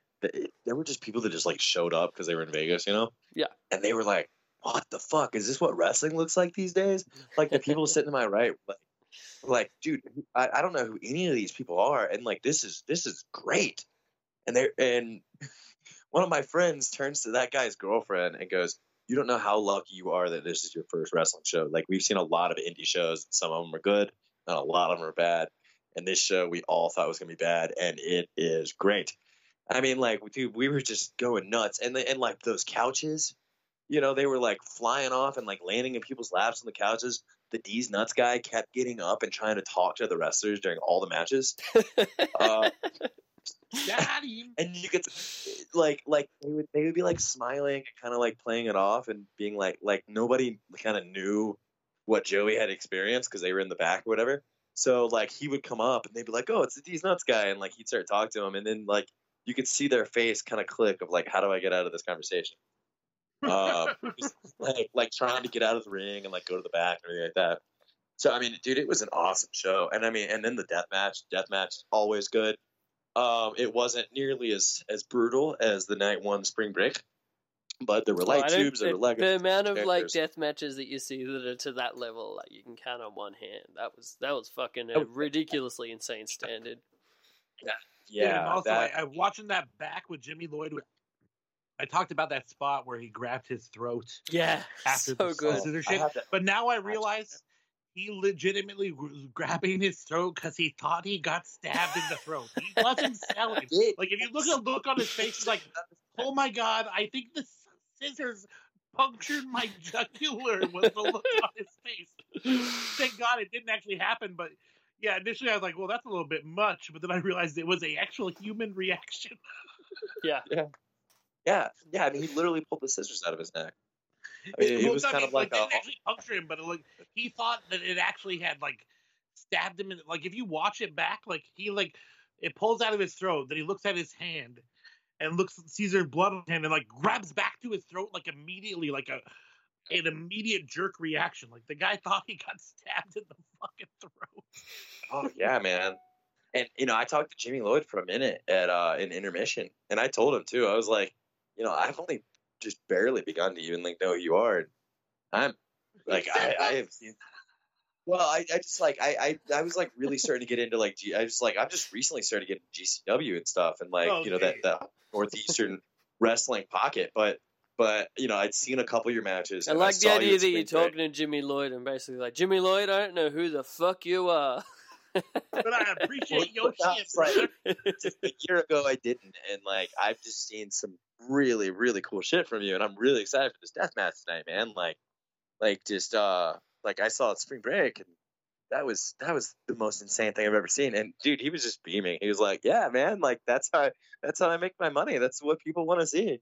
There were just people that just like showed up because they were in Vegas, you know. Yeah. And they were like, "What the fuck is this? What wrestling looks like these days?" Like the people sitting to my right, like, like, dude, I, I don't know who any of these people are, and like this is this is great. And they and one of my friends turns to that guy's girlfriend and goes, "You don't know how lucky you are that this is your first wrestling show. Like we've seen a lot of indie shows. Some of them are good, and a lot of them are bad. And this show we all thought was gonna be bad, and it is great. I mean, like, dude, we were just going nuts, and the, and like those couches, you know, they were like flying off and like landing in people's laps on the couches. The Deez nuts guy kept getting up and trying to talk to the wrestlers during all the matches. Uh, Got him. and you get like like they would they would be like smiling and kind of like playing it off and being like like nobody kind of knew what Joey had experienced because they were in the back or whatever. So like he would come up and they'd be like, "Oh, it's the Deez nuts guy," and like he'd start talking to him, and then like you could see their face kind of click of like, "How do I get out of this conversation?" Um, just, like like trying to get out of the ring and like go to the back and everything like that. So I mean, dude, it was an awesome show, and I mean, and then the death match, death match, always good. Um, it wasn't nearly as as brutal as the night one spring break, but there were light I don't- tubes, there were the, leg the amount of like death matches that you see that are to that level, like you can count on one hand. That was that was fucking a ridiculously insane standard. Yeah, and yeah, also that, I, I watching that back with Jimmy Lloyd. I talked about that spot where he grabbed his throat Yeah, after so the good. scissor I shit. But now I realize he legitimately was grabbing his throat because he thought he got stabbed in the throat. He wasn't selling. did. Like if you look at the look on his face, he's like, "Oh my god, I think the scissors punctured my jugular." Was the look on his face. Thank God it didn't actually happen, but. Yeah, initially I was like, "Well, that's a little bit much," but then I realized it was a actual human reaction. yeah, Yeah, yeah, yeah. I mean, he literally pulled the scissors out of his neck. I mean, it was I kind of like it a, didn't actually puncture him, but like he thought that it actually had like stabbed him. In, like if you watch it back, like he like it pulls out of his throat. Then he looks at his hand and looks sees there's blood on his hand and like grabs back to his throat like immediately, like a an immediate jerk reaction. Like the guy thought he got stabbed in the fucking throat. Oh yeah, man. And you know, I talked to Jimmy Lloyd for a minute at uh in intermission, and I told him too. I was like, you know, I've only just barely begun to even like know who you are. And I'm like, I, I have seen. Well, I, I just like I, I I was like really starting to get into like G, I was like I'm just recently started getting GCW and stuff and like you know that Okay. that northeastern wrestling pocket, but but you know I'd seen a couple of your matches. I and like the idea that you're talking to Jimmy Lloyd and basically like Jimmy Lloyd. I don't know who the fuck you are. But I appreciate your that's right. a year ago I didn't, and like I've just seen some really really cool shit from you, and I'm really excited for this death match tonight, man. Like, like just uh, like I saw at Spring Break, and that was that was the most insane thing I've ever seen. And dude, he was just beaming. He was like, "Yeah, man, like that's how I, that's how I make my money. That's what people want to see."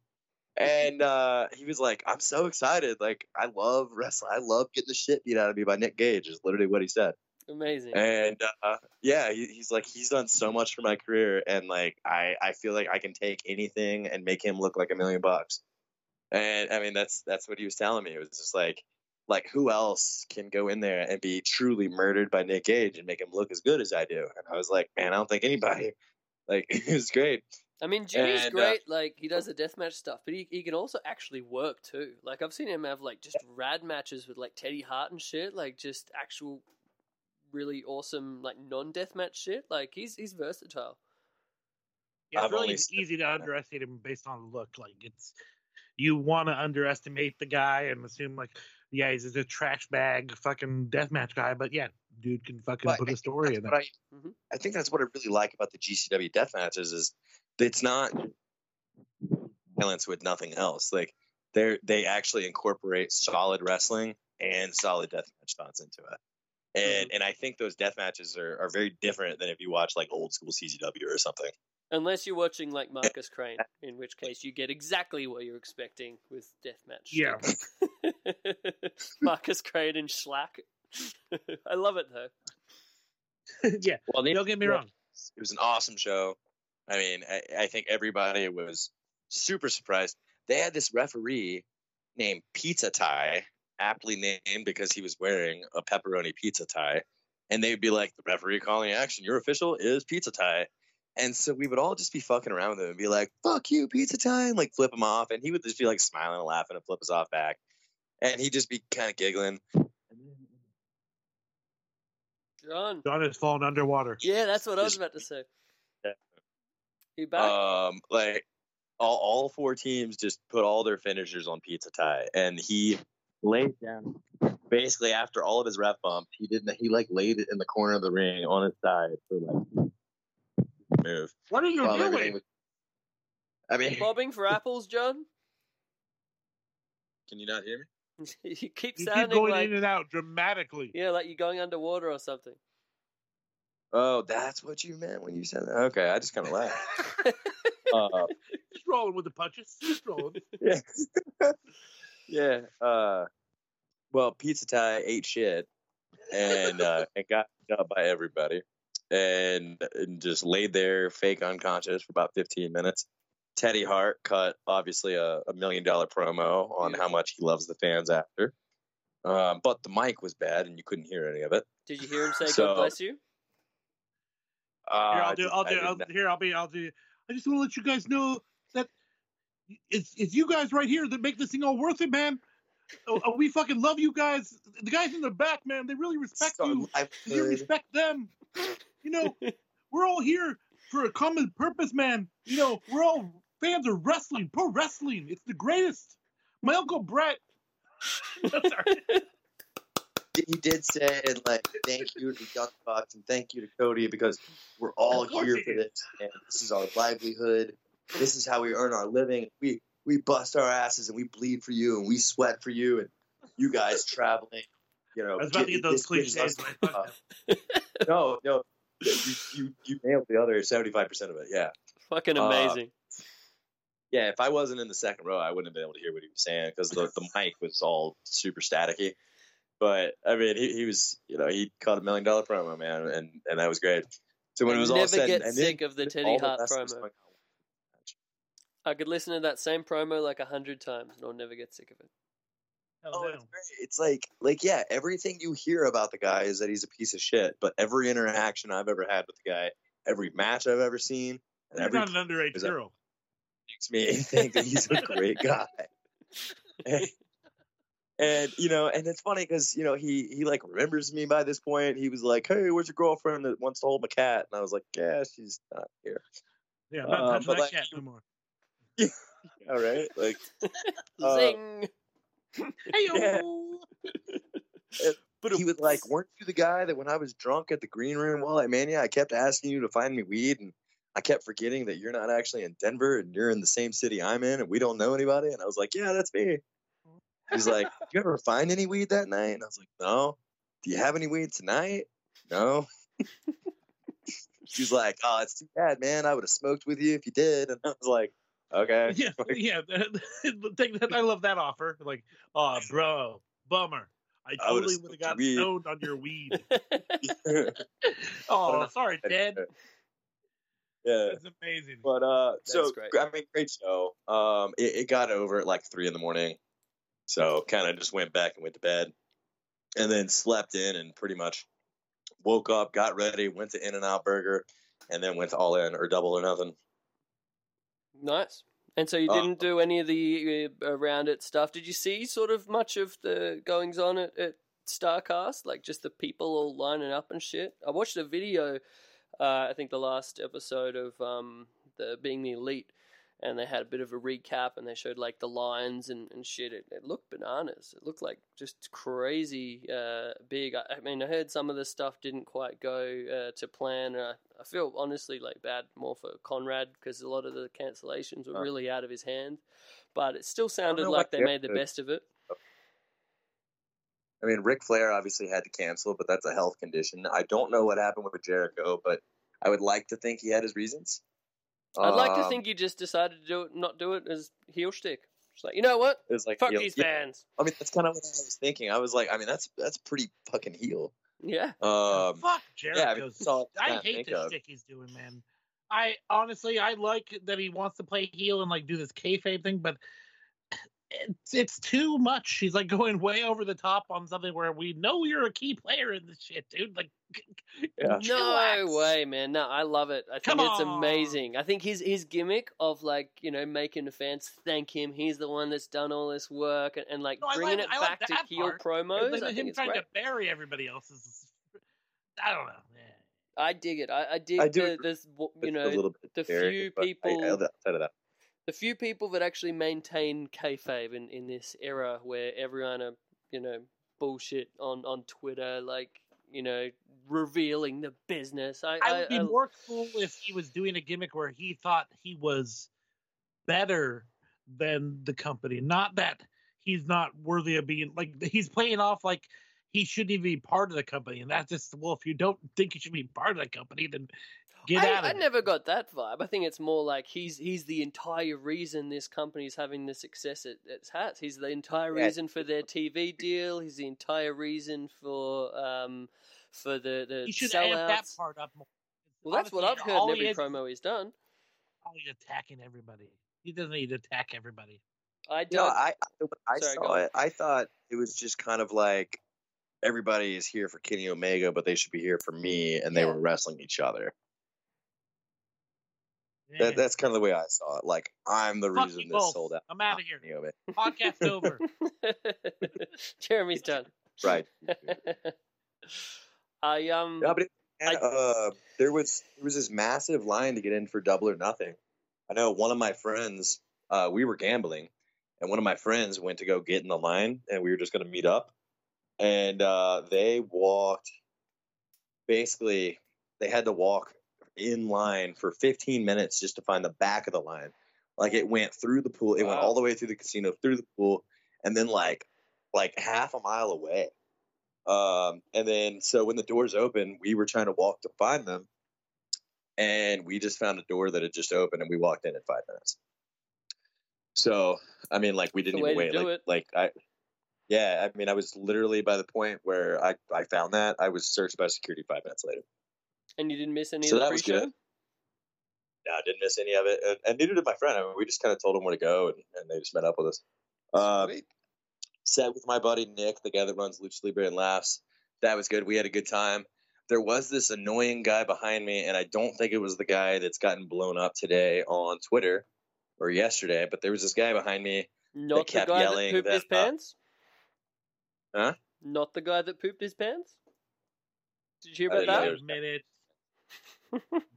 And uh, he was like, "I'm so excited. Like, I love wrestling. I love getting the shit beat out of me by Nick Gage." Is literally what he said. Amazing. And uh, yeah, he, he's like he's done so much for my career, and like I I feel like I can take anything and make him look like a million bucks. And I mean that's that's what he was telling me. It was just like like who else can go in there and be truly murdered by Nick Gage and make him look as good as I do? And I was like, man, I don't think anybody. Like it was great. I mean, Jimmy's And, uh, great. like he does the deathmatch stuff, but he he can also actually work too. Like I've seen him have like just rad matches with like Teddy Hart and shit. Like just actual, really awesome like non deathmatch shit. Like he's he's versatile. Yeah, it's I've really seen- easy to underestimate him based on look. Like it's you want to underestimate the guy and assume like, yeah, he's just a trash bag fucking deathmatch guy. But yeah, dude can fucking But put I a story That's in there. I, Mhm. I think that's what I really like about the GCW death matches is it's not violence with nothing else. Like they they actually incorporate solid wrestling and solid death match thoughts into it. Mm-hmm. And and I think those death matches are, are very different than if you watch like old school CZW or something. Unless you're watching like Markus Crane, in which case you get exactly what you're expecting with deathmatch. Yeah. Markus Crane and Shlak. I love it though. yeah, Well, don't get me wrong. it was an awesome show. I mean, I, I think everybody was super surprised. They had this referee named Pizza Tie, aptly named because he was wearing a pepperoni pizza tie. And they'd be like, the referee calling action, your official is Pizza Tie. And so we would all just be fucking around with him and be like, fuck you, Pizza Tie, and like flip him off. And he would just be like smiling and laughing and flip us off back. And he'd just be kind of giggling. John. John has fallen underwater. Yeah, that's what I was about to say. Yeah. You back? Um, like all, all four teams just put all their finishers on Pizza Tie, and he laid down. Basically, after all of his ref bump, he didn't. He like laid it in the corner of the ring on his side for like move. What are you While everything doing? was- I mean, Bobbing for apples, John? can you not hear me? you keep You keep going like in and out dramatically. yeah, like you're going underwater or something. Oh, that's what you meant when you said that. Okay, I just kind of laughed. uh, Just rolling with the punches. Just rolling. yeah, yeah. Uh, well, Pizza Tie ate shit and uh, and got beat up by everybody, and, and just laid there fake unconscious for about 15 minutes. Teddy Hart cut obviously a, a million dollar promo on how much he loves the fans after. Um, but the mic was bad and you couldn't hear any of it. Did you hear him say So- God bless you? Uh, Here, I I'll do. I'll do. I'll, know. here, I'll be. I'll do. I just want to let you guys know that it's it's you guys right here that make this thing all worth it, man. Oh, oh, we fucking love you guys. The guys in the back, man, they really respect So you. I You respect them. You know, we're all here for a common purpose, man. You know, we're all fans of wrestling, pro wrestling. It's the greatest. My uncle Brett. He did say and like thank you to Young Bucks and thank you to Cody because we're all here for this and this is our livelihood. This is how we earn our living. We we bust our asses and we bleed for you and we sweat for you and you guys traveling. You know, I was about to get those this cliches. us- but no, no, you, you you nailed the other seventy five percent of it. Yeah, Fucking Uh, amazing. yeah. If I wasn't in the second row, I wouldn't have been able to hear what he was saying because the the mic was all super staticky. But I mean, he, he was, you know, he caught a million dollar promo, man, and and that was great. So when I it was all said, get and sick then, of the Teddy all Hart promo. Hung out. I could listen to that same promo like a hundred times and I'll never get sick of it. Hell Oh, it's great. It's like, like, yeah, everything you hear about the guy is that he's a piece of shit. But every interaction I've ever had with the guy, every match I've ever seen, and You're every not an underage is that- girl. makes me think that he's a great guy. and, and, you know, and it's funny because you know he he like remembers me by this point. He was like, "Hey, where's your girlfriend that wants to hold my cat?" And I was like, "Yeah, she's not here." Yeah, I'm not um, touching but that like- cat no more. All right, like, Uh, Zing! Hey, Yeah. But he was like, "Weren't you the guy that when I was drunk at the green room while at Mania, I kept asking you to find me weed, and I kept forgetting that you're not actually in Denver and you're in the same city I'm in, and we don't know anybody." And I was like, "Yeah, that's me." He's like, "Did you ever find any weed that night?" And I was like, "No." Do you have any weed tonight? No. She's like, "Oh, it's too bad, man. I would have smoked with you if you did." And I was like, "Okay." yeah, yeah. the thing that I love that offer. Like, oh, bro, bummer. I I totally would have smoked got weed." stoned on your weed. oh, sorry, Dad. yeah. it's amazing. But uh, so great. I mean, great show. Um, it, it got over at like three in the morning, so kind of just went back and went to bed, and then slept in and pretty much woke up, got ready, went to In and Out Burger, and then went to All In or Double or Nothing. Nice. And so you Uh, didn't do any of the uh, around it stuff. Did you see sort of much of the goings on at, at Starcast? Like just the people all lining up and shit? I watched a video, uh, I think the last episode of um, the Being the Elite, and they had a bit of a recap and they showed like the lines and, and shit. It, it looked bananas. It looked like just crazy uh, big. I, I mean, I heard some of the stuff didn't quite go uh, to plan. And I, I feel honestly like bad more for Conrad because a lot of the cancellations were really out of his hand. But it still sounded like they made the good. best of it. I mean, Ric Flair obviously had to cancel, but that's a health condition. I don't know what happened with Jericho, but I would like to think he had his reasons. I'd like to Um, think he just decided to do it, not do it as heel shtick. Just like you know what, it was like fuck heel- these yeah, fans. I mean, that's kind of what I was thinking. I was like, I mean, that's that's pretty fucking heel. Yeah, Um, Fuck yeah, I Jericho. mean, I I hate think the of. shtick he's doing, man. I honestly, I like that he wants to play heel and like do this kayfabe thing, but it's it's too much. She's like going way over the top on something where we know you're a key player in this shit, dude. Like, Yeah. No way, man. No, I love it. I think Come it's on. amazing. I think his his gimmick of like you know making the fans thank him. He's the one that's done all this work and, and like No, bringing like- it I like back to that heel part. promos. And then I him think it's trying great. to bury everybody else is. I don't know. Yeah. I dig it. I, I dig I do the, this you know a little bit the few but I- people- I, outside of that. The few people that actually maintain kayfabe in, in this era where everyone are, you know, bullshit on, on Twitter, like, you know, revealing the business. I, I would be I- more cool if he was doing a gimmick where he thought he was better than the company. Not that he's not worthy of being like he's playing off like he shouldn't even be part of the company. And that's just well, if you don't think you should be part of the company, then get I, out of I it. never got that vibe. I think it's more like he's he's the entire reason this company's having the success it, it has. He's the entire Yeah. reason for their TV deal. He's the entire reason for um for the the He should amp that sellouts. part up more. Well, that's what I've heard all in he every is- promo he's done. all he's attacking everybody. He doesn't need to attack everybody. I don't. I when I Sorry, saw it. I thought it was just kind of like everybody is here for Kenny Omega, but they should be here for me, and they Yeah. were wrestling each other. Yeah. That, that's kind of the way I saw it. Like I'm the Fuck reason this both. sold out. I'm out of here. Kenny Omega. Podcast over. Jeremy's done. Right. I um. No, but it, I- uh, there was there was this massive line to get in for Double or Nothing. I know one of my friends. Uh, we were gambling, and one of my friends went to go get in the line, and we were just going to meet up. And uh, they walked. Basically, they had to walk in line for 15 minutes just to find the back of the line. Like it went through the pool, it went all the way through the casino, through the pool, and then like like half a mile away. Um, and then so when the doors open, we were trying to walk to find them, and we just found a door that had just opened, and we walked in in five minutes. So I mean, like we didn't even wait. Like, like I, yeah, I mean, I was literally by the point where I I found that I was searched by security five minutes later. And you didn't miss any So of the that was pre-show. good. Yeah, I didn't miss any of it, and, and neither did my friend. I mean, we just kind of told them where to go, and, and they just met up with us. Uh, sat with my buddy Nick, the guy that runs Lucha Libre and Laughs. That was good. We had a good time. There was this annoying guy behind me, and I don't think it was the guy that's gotten blown up today on Twitter or yesterday, but there was this guy behind me. Not the kept guy that yelling pooped his that, uh, pants. Huh? Not the guy that pooped his pants. Did you hear about that? hear. A minute.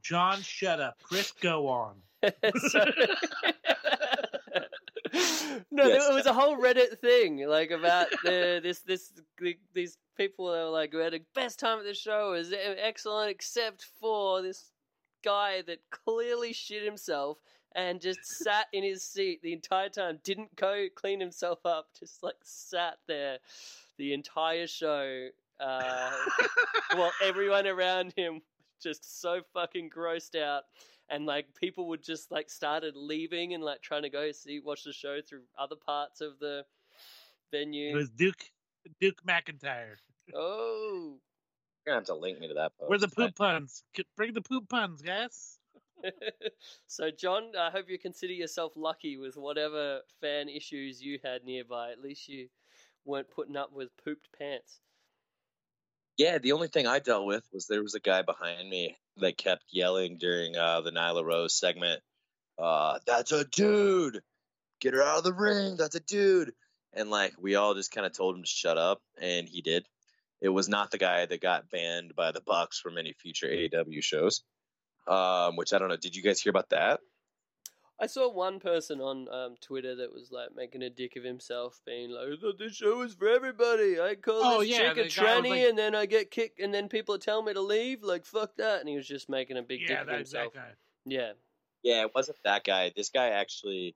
John, shut up. Chris, go on. So- no, Yes. there was a whole Reddit thing like about the, this this the, these people that were like we had the best time at the show it was excellent except for this guy that clearly shit himself and just sat in his seat the entire time didn't go clean himself up just like sat there the entire show uh, while everyone around him just so fucking grossed out and like people would just like started leaving and like trying to go see watch the show through other parts of the venue. It venue. was Duke Duke McIntyre. Oh, You're gonna have to link me to that post. Where the poop puns? Bring the poop puns, guys. so John, I hope you consider yourself lucky with whatever fan issues you had nearby. At least you weren't putting up with pooped pants. Yeah, the only thing I dealt with was there was a guy behind me that kept yelling during uh, the Nyla Rose segment, uh, "That's a dude! Get her out of the ring! That's a dude!" And like we all just kind of told him to shut up, and he did. It was not the guy that got banned by the Bucks from any future AEW shows. Um, which I don't know. Did you guys hear about that? I saw one person on um, Twitter that was like making a dick of himself, being like, "I thought this show was for everybody. I call Oh, this yeah, chick a the guy was tranny, like- and then I get kicked, and then people tell me to leave. Like fuck that." And he was just making a big dick Yeah, of himself. that guy. Yeah, Yeah, it wasn't that guy. This guy actually,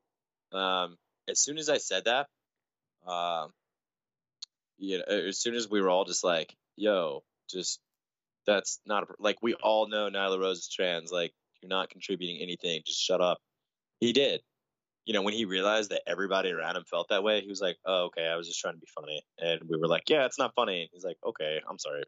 um, as soon as I said that, um, you know, as soon as we were all just like, "Yo, just that's not a, like we all know Nyla Rose is trans. Like you're not contributing anything. Just shut up." He did. You know, when he realized that everybody around him felt that way, he was like, "Oh, okay. I was just trying to be funny." And we were like, "Yeah, it's not funny." He's like, "Okay, I'm sorry."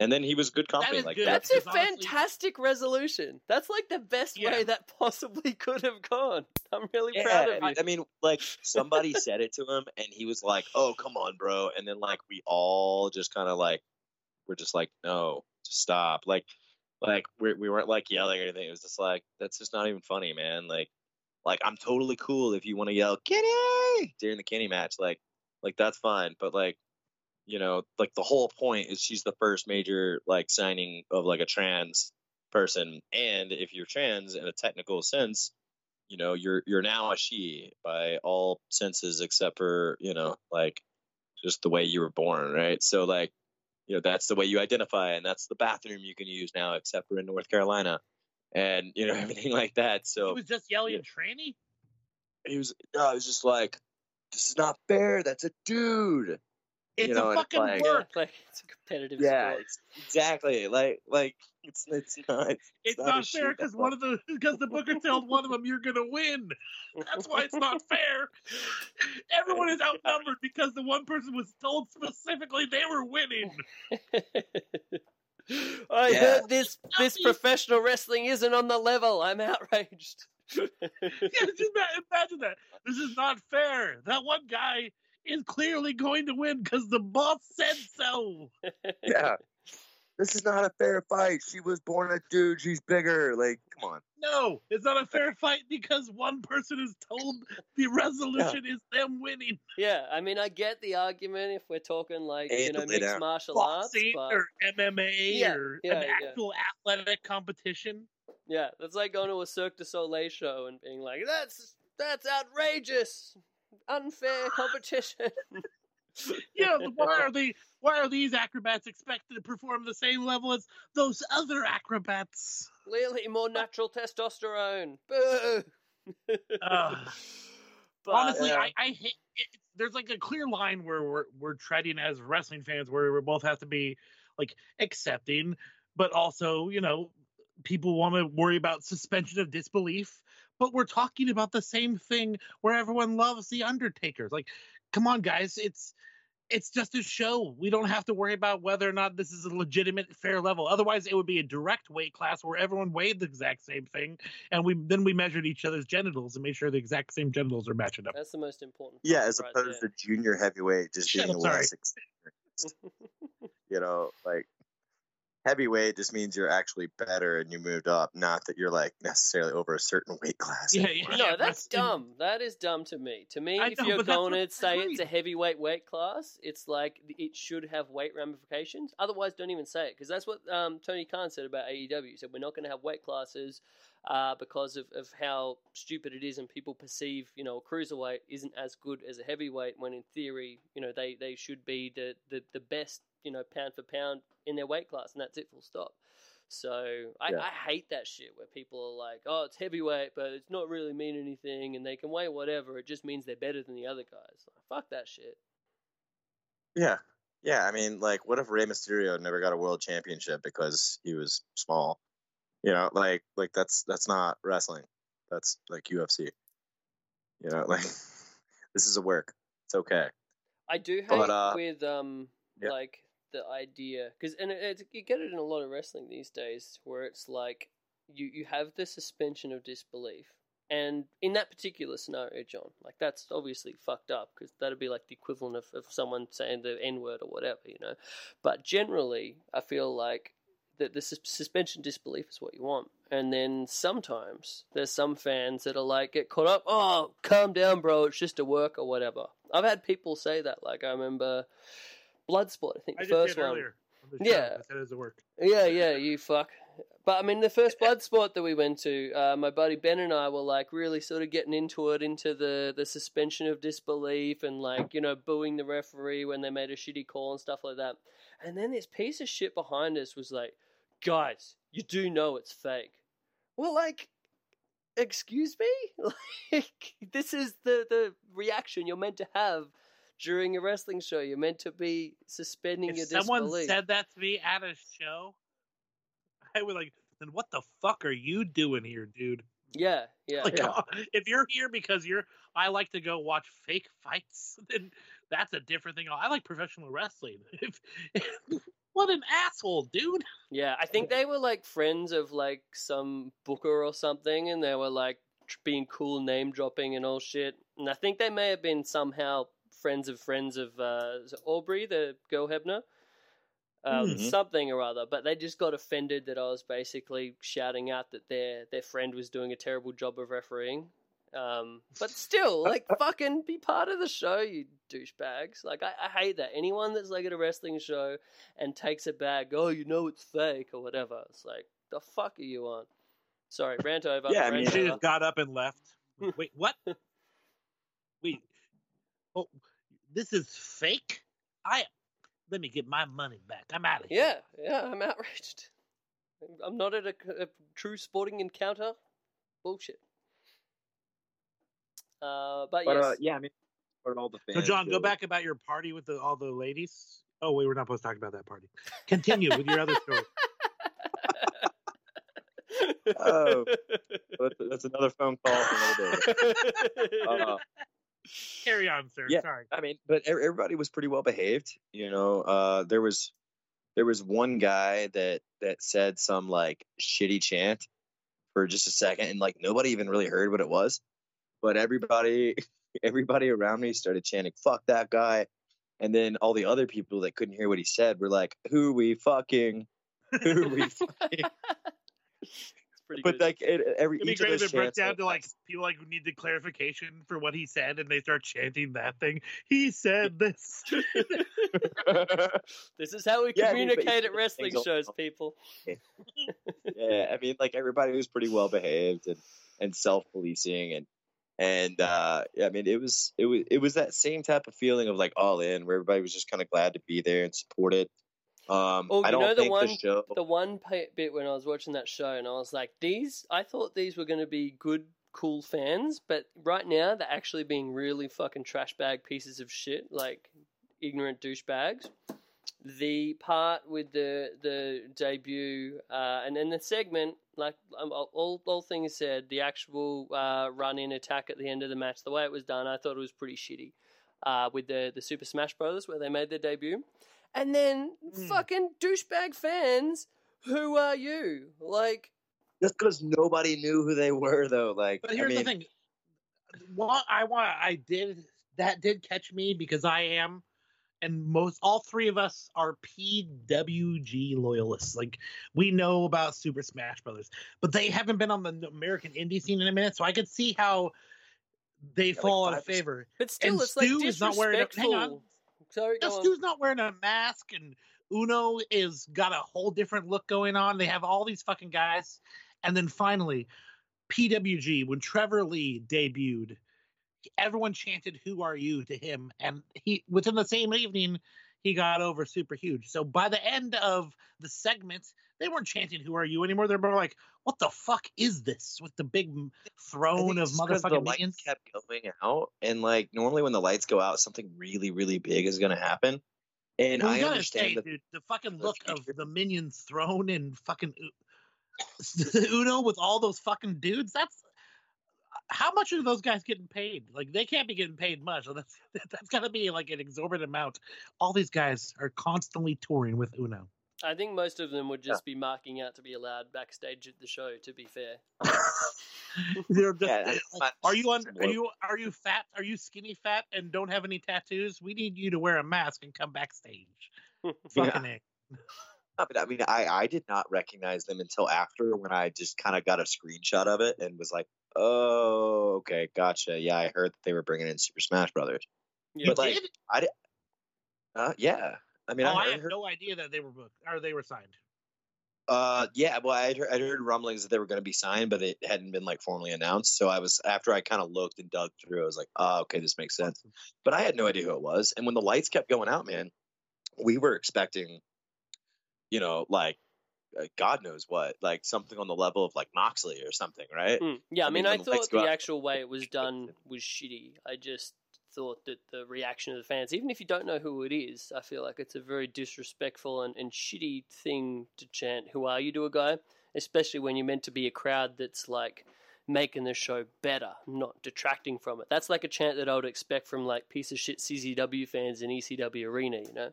and then he was good company is like good. that. That's a because honestly- fantastic resolution. That's like the best Yeah. way that possibly could have gone. I'm really Yeah, proud of I. I mean, like somebody said it to him, and he was like, "Oh, come on, bro," and then like we all just kind of like we're just like, "No, just stop." Like, like we we weren't like yelling or anything. It was just like that's just not even funny, man. Like, like I'm totally cool if you want to yell "Kenny" during the Kenny match, like, like that's fine. But like, you know, like the whole point is she's the first major like signing of like a trans person, and if you're trans in a technical sense you know you're you're now a she by all senses except for you know like just the way you were born right so like you know that's the way you identify and that's the bathroom you can use now except for in north carolina and you know everything like that So He was just yelling Yeah. tranny. he was no, it was just like this is not fair that's a dude It's You know, a and it's fucking like- work. like it's a competitive yeah sport. it's, exactly like like it's it's not It's not not, fair because one of the because the booker told one of them you're gonna win. That's why it's not fair. Everyone is outnumbered because the one person was told specifically they were winning. I Yeah. heard this this professional wrestling isn't on the level. I'm outraged. Yeah, just imagine that. This is not fair. That one guy is clearly going to win because the boss said so. yeah this is not a fair fight she was born a dude she's bigger like come on No, it's not a fair fight because one person is told the resolution is them winning. yeah, I mean, I get the argument if we're talking like you know mixed out. martial arts, but or MMA Yeah, or yeah, an yeah. actual athletic competition. yeah, that's like going to a Cirque du Soleil show and being like, "That's that's outrageous, unfair competition." Yeah, why are they? Why are these acrobats expected to perform the same level as those other acrobats? Clearly, more natural testosterone. Boo. Ugh. But- Honestly. I, I hate. It, there's like a clear line where we're we're treading as wrestling fans, where we both have to be like accepting, but also you know people want to worry about suspension of disbelief. But we're talking about the same thing where everyone loves the Undertaker. Like, come on, guys, it's it's just a show. We don't have to worry about whether or not this is a legitimate, fair level. Otherwise, it would be a direct weight class where everyone weighed the exact same thing, and we then we measured each other's genitals and made sure the exact same genitals are matching up. That's the most important. Yeah, as right opposed there. to junior heavyweight just Shut being up, sorry. less experienced. you know, like heavyweight just means you're actually better and you moved up, not that you're like necessarily over a certain weight class. Yeah, anymore. yeah. No, that's wrestling- dumb. That is dumb to me. To me, I if know, you're going to say I it's a heavyweight weight class, it's like it should have weight ramifications. Otherwise, don't even say it because that's what um, Tony Khan said about AEW. He said we're not going to have weight classes uh, because of, of how stupid it is and people perceive you know a cruiserweight isn't as good as a heavyweight when in theory you know they, they should be the, the, the best you know pound for pound in their weight class and that's it full stop. So I, Yeah. I hate that shit where people are like, oh, it's heavyweight, but it's not really mean anything, and they can weigh whatever. It just means they're better than the other guys. Like, fuck that shit. Yeah. Yeah, I mean, like, what if Rey Mysterio never got a world championship because he was small? You know, like, like that's that's not wrestling. That's like UFC. You know, like this is a work. It's okay. I do hate But, uh, with um yeah. like the idea because and it, it's you get it in a lot of wrestling these days where it's like you you have the suspension of disbelief. And in that particular scenario, John, like that's obviously fucked up because that'd be like the equivalent of, of someone saying the N word or whatever, you know. But generally, I feel like the, the sus- suspension disbelief is what you want. And then sometimes there's some fans that are like, get caught up, oh, calm down, bro, it's just a work or whatever. I've had people say that. Like, I remember Bloodsport, I think the just first one. earlier. on show. Yeah. I said it a work. Yeah, yeah, you fuck. But I mean, the first blood sport that we went to, uh, my buddy Ben and I were like really sort of getting into it, into the the suspension of disbelief and like you know booing the referee when they made a shitty call and stuff like that. And then this piece of shit behind us was like, guys, you do know it's fake. Well, like, excuse me, like this is the the reaction you're meant to have during a wrestling show. You're meant to be suspending your If someone disbelief. said that to me at a show, I would like, then what the fuck are you doing here, dude? yeah, yeah. Like, Yeah. if you're here because you're, I like to go watch fake fights, then that's a different thing. I like professional wrestling. What an asshole, dude. Yeah, I think they were like friends of like some booker or something, and they were like being cool, name dropping and all shit. And I think they may have been somehow friends of friends of uh, Aubrey, the girl Hebner, um, Mhm. something or other. But they just got offended that I was basically shouting out that their their friend was doing a terrible job of refereeing. Um, but still, like, fucking be part of the show, you douchebags. Like, I, I hate that. Anyone that's like at a wrestling show and takes it back, oh, you know it's fake or whatever. It's like, the fuck are you on? Sorry, rant over. Yeah, I mean- She just got up and left. Wait, what? Wait. Oh, this is fake? I let me get my money back. I'm out of here. Yeah, yeah, I'm outraged. I'm not at a, a true sporting encounter. Bullshit. Uh, but, But yes. uh, yeah, I mean, what all the So, John, go feel- back about your party with the, all the ladies. Oh, wait, we're not supposed to talk about that party. Continue with your other story. Oh. That's, that's another phone call for another day. Uh, Carry on, sir. Yeah. Sorry. I mean, but everybody was pretty well behaved. You know, uh, there was there was one guy that that said some like shitty chant for just a second, and like nobody even really heard what it was. But everybody everybody around me started chanting "fuck that guy," and then all the other people that couldn't hear what he said were like, "Who we fucking." Who we fucking? it's pretty but good. like it, every It'd be each of great if those it broke down were to like people like need the clarification for what he said, and they start chanting that thing. He said this. this is how we Yeah, I mean, communicate at wrestling shows, people. yeah, I mean, like everybody was pretty well behaved and and self policing and and uh, yeah, I mean, it was it was it was that same type of feeling of like all in, where everybody was just kind of glad to be there and support it. Um, Oh, I you don't know the one- the show. the one bit when I was watching that show, and I was like, these, I thought these were going to be good, cool fans, but right now they're actually being really fucking trash bag pieces of shit, like ignorant douchebags. The part with the the debut uh, and then the segment, like um, all all things said, the actual uh, run in attack at the end of the match, the way it was done, I thought it was pretty shitty. Uh, with the the Super Smash Brothers where they made their debut, and then Hmm. fucking douchebag fans, who are you? Like, Just because nobody knew who they were, though. Like, But I here's mean, the thing. What I want, I did that did catch me because I am, and most all three of us are PWG loyalists. Like we know about Super Smash Brothers, but they haven't been on the American indie scene in a minute, so I could see how they like fall out of favor. but still, And it's like Stu is not wearing a- hang on. Sorry, on. Stu's not wearing a mask, and Uno is got a whole different look going on. They have all these fucking guys, and then finally, PWG when Trevor Lee debuted, everyone chanted "Who are you?" to him, and he within the same evening he got over super huge. So by the end of the segment, they weren't chanting "Who are you?" anymore. They're more like, "What the fuck is this?" with the big throne of 'cause the motherfucking lights minions. kept going out, and like normally when the lights go out, something really, really big is going to happen. And Well, I understand say, that dude, the fucking the look of the minions throne and fucking Uno with all those fucking dudes. That's how much are those guys getting paid? Like they can't be getting paid much. So that's that's got to be like an exorbitant amount. All these guys are constantly touring with Uno. I think most of them would just be marking out to be allowed backstage at the show. To be fair, They're just, Yeah, like, are you on? Are you are you fat? Are you skinny fat and don't have any tattoos? We need you to wear a mask and come backstage. Fucking A. But I mean, I, I did not recognize them until after when I just kind of got a screenshot of it and was like, oh, okay, gotcha. Yeah, I heard that they were bringing in Super Smash Brothers. Yeah. But like, did? I did. Uh, yeah, I mean, oh, I, I had heard, no idea that they were booked or they were signed. uh, yeah, well, I heard, I heard rumblings that they were going to be signed, but it hadn't been like formally announced. So I was after I kind of looked and dug through, I was like, oh, okay, this makes sense. But I had no idea who it was. And when the lights kept going out, man, we were expecting, you know, like. uh, God knows what, like something on the level of like Moxley or something, right? Hmm. yeah. I I mean, mean, I when the thought the actual way it was done was shitty. I just thought that the reaction of the fans, even if you don't know who it is, I feel like it's a very disrespectful and, and shitty thing to chant "Who are you?" to a guy, especially when you're meant to be a crowd that's like making the show better, not detracting from it. That's like a chant that I would expect from like piece of shit CZW fans in ECW Arena, you know.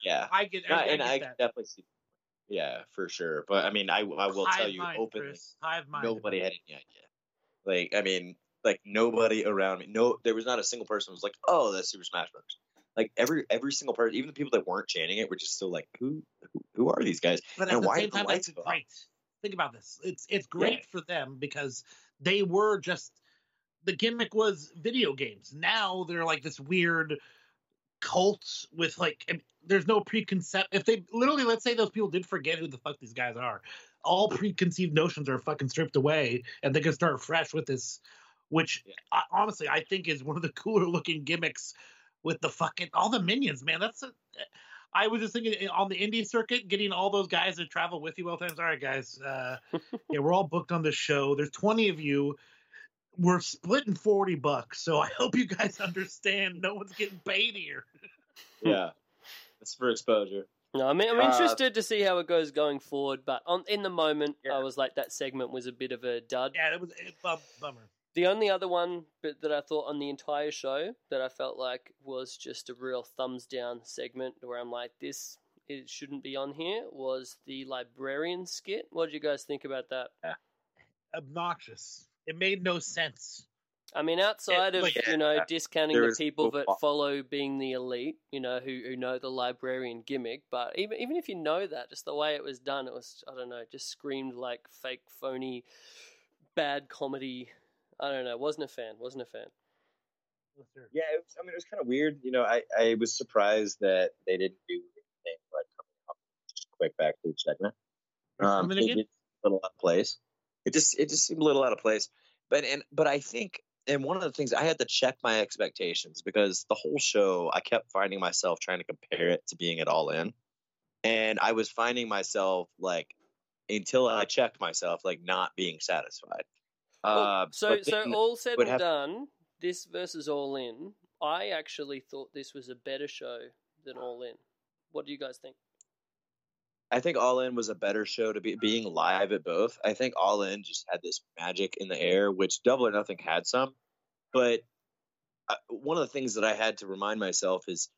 Yeah, I get, I, I and I definitely see. Yeah, for sure. But I mean, I I will tell you mind, openly, mind. nobody had any idea. Like, I mean, like nobody around me. No, there was not a single person who was like, "Oh, that's Super Smash Bros." Like every every single person, even the people that weren't chanting it, were just still like, "Who who, who are these guys?" But at And the why same time, lights it's great. Think about this. It's it's great for them because they were just the gimmick was video games. Now they're like this weird cult with like and there's no preconcept. If they literally, let's say those people did forget who the fuck these guys are, all preconceived notions are fucking stripped away, and they can start fresh with this. Which. I, honestly, I think is one of the cooler looking gimmicks with the fucking all the minions, man. That's a, I was just thinking eh, on the indie circuit, getting all those guys to travel with you all the times. All right, guys. Uh, yeah, we're all booked on this show. There's 20 of you. We're splitting 40 bucks. So I hope you guys understand. No one's getting paid here. Yeah, it's for exposure. No, I mean, I'm Uh, interested to see how it goes going forward. But on in the moment, Yeah. I was like, that segment was a bit of a dud. Yeah, it was a bummer. The only other one but that I thought on the entire show that I felt like was just a real thumbs down segment where I'm like, this it shouldn't be on here was the librarian skit. What did you guys think about that? Obnoxious. It made no sense. I mean, outside of like- you know Yeah, discounting there the people that plot. follow being the elite, you know, who who know the librarian gimmick, but even even if you know that, just the way it was done, it was I don't know, just screamed like fake, phony, bad comedy. I don't know. Wasn't a fan. Wasn't a fan. Yeah, it was, I mean, it was kind of weird. You know, I, I was surprised that they didn't do anything like coming up just a quick backstage segment. Um, Coming it again? a little out of place. It just it just seemed a little out of place. But and but I think and one of the things I had to check my expectations because the whole show I kept finding myself trying to compare it to being it all in, and I was finding myself like until I checked myself like not being satisfied. Well, Uh, so so all said and have- done, this versus All In. I actually thought this was a better show than All In. What do you guys think? I think All In was a better show to be being live at both. I think All In just had this magic in the air, which Double or Nothing had some. But uh, one of the things that I had to remind myself is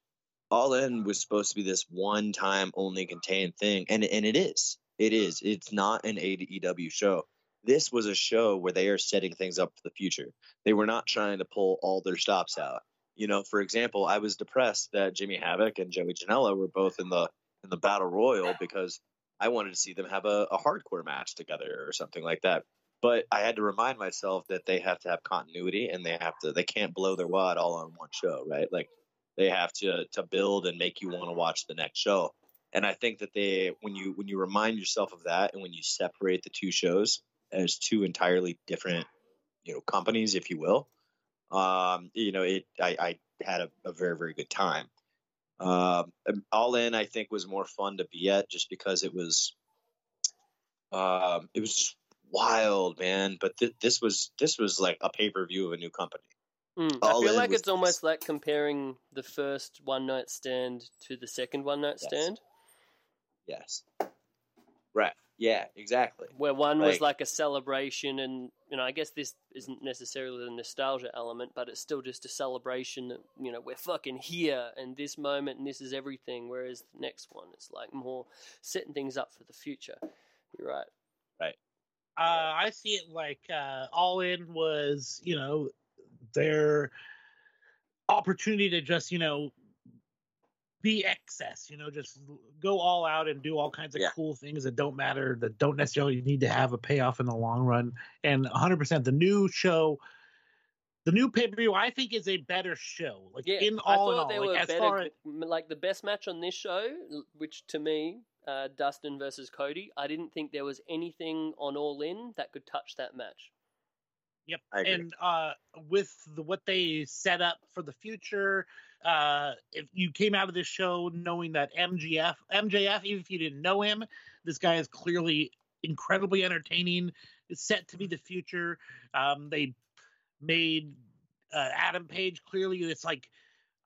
All In was supposed to be this one time only contained thing, and and it is. It is. It's not an AEW show. This was a show where they are setting things up for the future. They were not trying to pull all their stops out. You know, for example, I was depressed that Jimmy Havoc and Joey Janela were both in the in the battle royal because I wanted to see them have a, a hardcore match together or something like that. But I had to remind myself that they have to have continuity and they have to they can't blow their wad all on one show, right? Like they have to to build and make you want to watch the next show. And I think that they when you when you remind yourself of that and when you separate the two shows as two entirely different, you know, companies, if you will, um, you know, it I, I had a, a very, very good time. Um, all in, I think, was more fun to be at just because it was, um, it was wild, man. But th- this was this was like a pay per view of a new company. Mm, I feel In like was it's almost like comparing the first one night stand to the second one night Yes. stand, Yes, right. Yeah, exactly. where one was Like- like a celebration, and you know, I guess this isn't necessarily the nostalgia element, but it's still just a celebration that you know we're fucking here and this moment and this is everything. Whereas the next one is like more setting things up for the future. You're right. right. Uh, I see it like uh, All In was, you know, their opportunity to just, you know, be excess, you know, just go all out and do all kinds of Yeah. cool things that don't matter, that don't necessarily need to have a payoff in the long run. And 100%, the new show, the new pay per view, I think is a better show. Like Yeah, in I all in all, there like, were as better. far as, like the best match on this show, which to me, uh, Dustin versus Cody, I didn't think there was anything on All In that could touch that match. Yep. And uh, with the, what they set up for the future, uh, if you came out of this show knowing that MGF, MJF, even if you didn't know him, this guy is clearly incredibly entertaining. It's set to be the future. Um, they made uh, Adam Page clearly it's like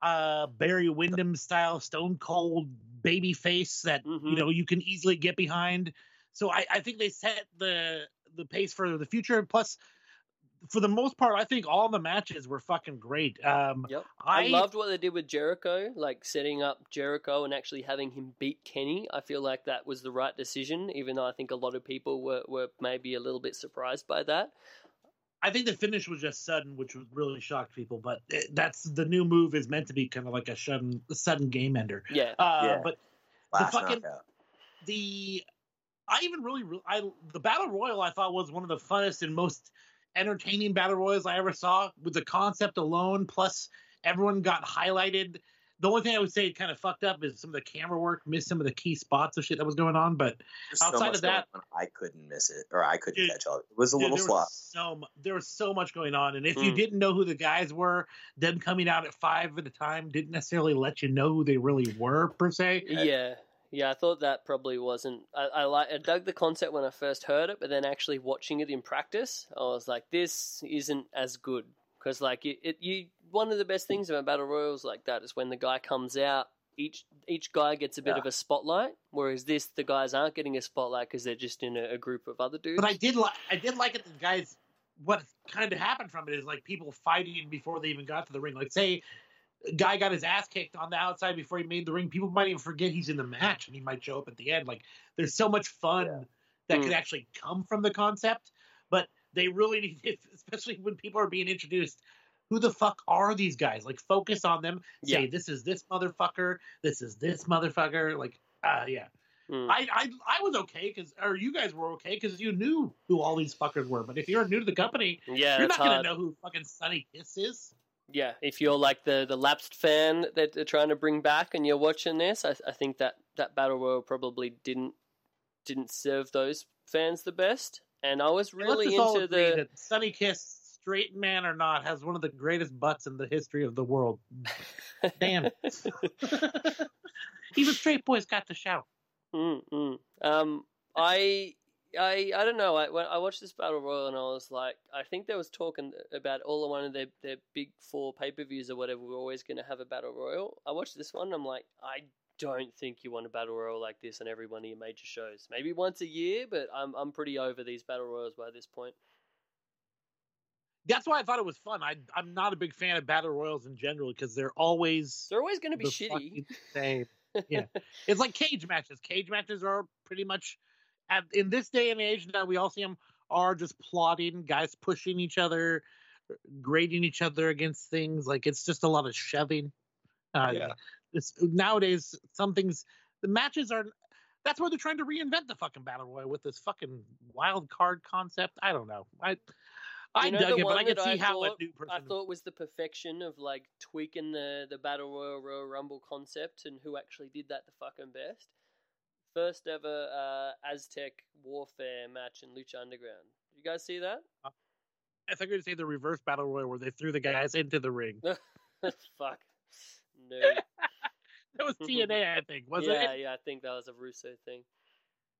uh, Barry Windham style, Stone Cold baby face that you Mhm. know you can easily get behind. So I, I think they set the the pace for the future. Plus, for the most part, I think all the matches were fucking great. Um, Yep. I, I, loved what they did with Jericho, like setting up Jericho and actually having him beat Kenny. I feel like that was the right decision, even though I think a lot of people were, were maybe a little bit surprised by that. I think the finish was just sudden, which was really shocked people. But it, that's the new move is meant to be kind of like a sudden, sudden game ender. Yeah. Uh, Yeah. But Last fucking- knockout. the I even really I the battle royal I thought was one of the funnest and most entertaining battle royals I ever saw with the concept alone. Plus, everyone got highlighted. The only thing I would say kind of fucked up is some of the camera work missed some of the key spots of shit that was going on. But There's outside much of that- I couldn't miss it, or I couldn't Dude, catch all. It was a dude, little there slop. so there was so much going on, and if you Mm. didn't know who the guys were, them coming out at five at a time didn't necessarily let you know who they really were per se. Yeah, yeah. I thought that probably wasn't. I, I like. I dug the concept when I first heard it, but then actually watching it in practice, I was like, this isn't as good because like it, it. You one of the best things about battle royals like that is when the guy comes out. Each each guy gets a bit Yeah. of a spotlight, whereas this the guys aren't getting a spotlight because they're just in a, a group of other dudes. But I did like I did like it. The guys, what kind of happened from it is like people fighting before they even got to the ring. Like say, guy got his ass kicked on the outside before he made the ring. People might even forget he's in the match and he might show up at the end. Like there's so much fun Yeah. that Mm. could actually come from the concept. But they really need, especially when people are being introduced. Who the fuck are these guys? Like, focus on them. Say, Yeah. this is this motherfucker. This is this motherfucker. Like, uh, yeah. Mm. I, I I was okay because, or you guys were okay because you knew who all these fuckers were. But if you're new to the company, yeah, you're not gonna know who fucking Sonny Kiss is. Yeah, if you're like the, the lapsed fan that they're trying to bring back and you're watching this, I, I think that, that battle royal probably didn't didn't serve those fans the best. And I was really Let's just all into the Sonny Kiss, straight man or not, has one of the greatest butts in the history of the world. Damn it! Even straight boys got to shout. Mm, mm. Um, I, I, I don't know. I when I watched this battle royal and I was like, I think there was talking about all of one of their their big four pay per views or whatever. We're always going to have a battle royal. I watched this one. and I'm like, I don't think you want a battle royal like this on every one of your major shows. Maybe once a year, but I'm I'm pretty over these battle royals by this point. That's why I thought it was fun. I I'm not a big fan of battle royals in general because they're always They're always going to be shitty. same. Yeah, it's like cage matches. Cage matches are pretty much at, in this day and age now. We all see them are just plotting, guys pushing each other, grading each other against things. Like it's just a lot of shoving. Uh, Yeah. It's nowadays some things. The matches are. That's why they're trying to reinvent the fucking battle royal with this fucking wild card concept. I don't know. I I You know dug the it, but one I could that see I how a new person. I thought was the perfection of like tweaking the the battle royal Royal Rumble concept and who actually did that the fucking best. First ever uh, Aztec warfare match in Lucha Underground. Did you guys see that? I think I'd say the reverse battle royal where they threw the guys into the ring. Fuck. No. That was TNA, I think, was yeah, it? yeah, I think that was a Russo thing.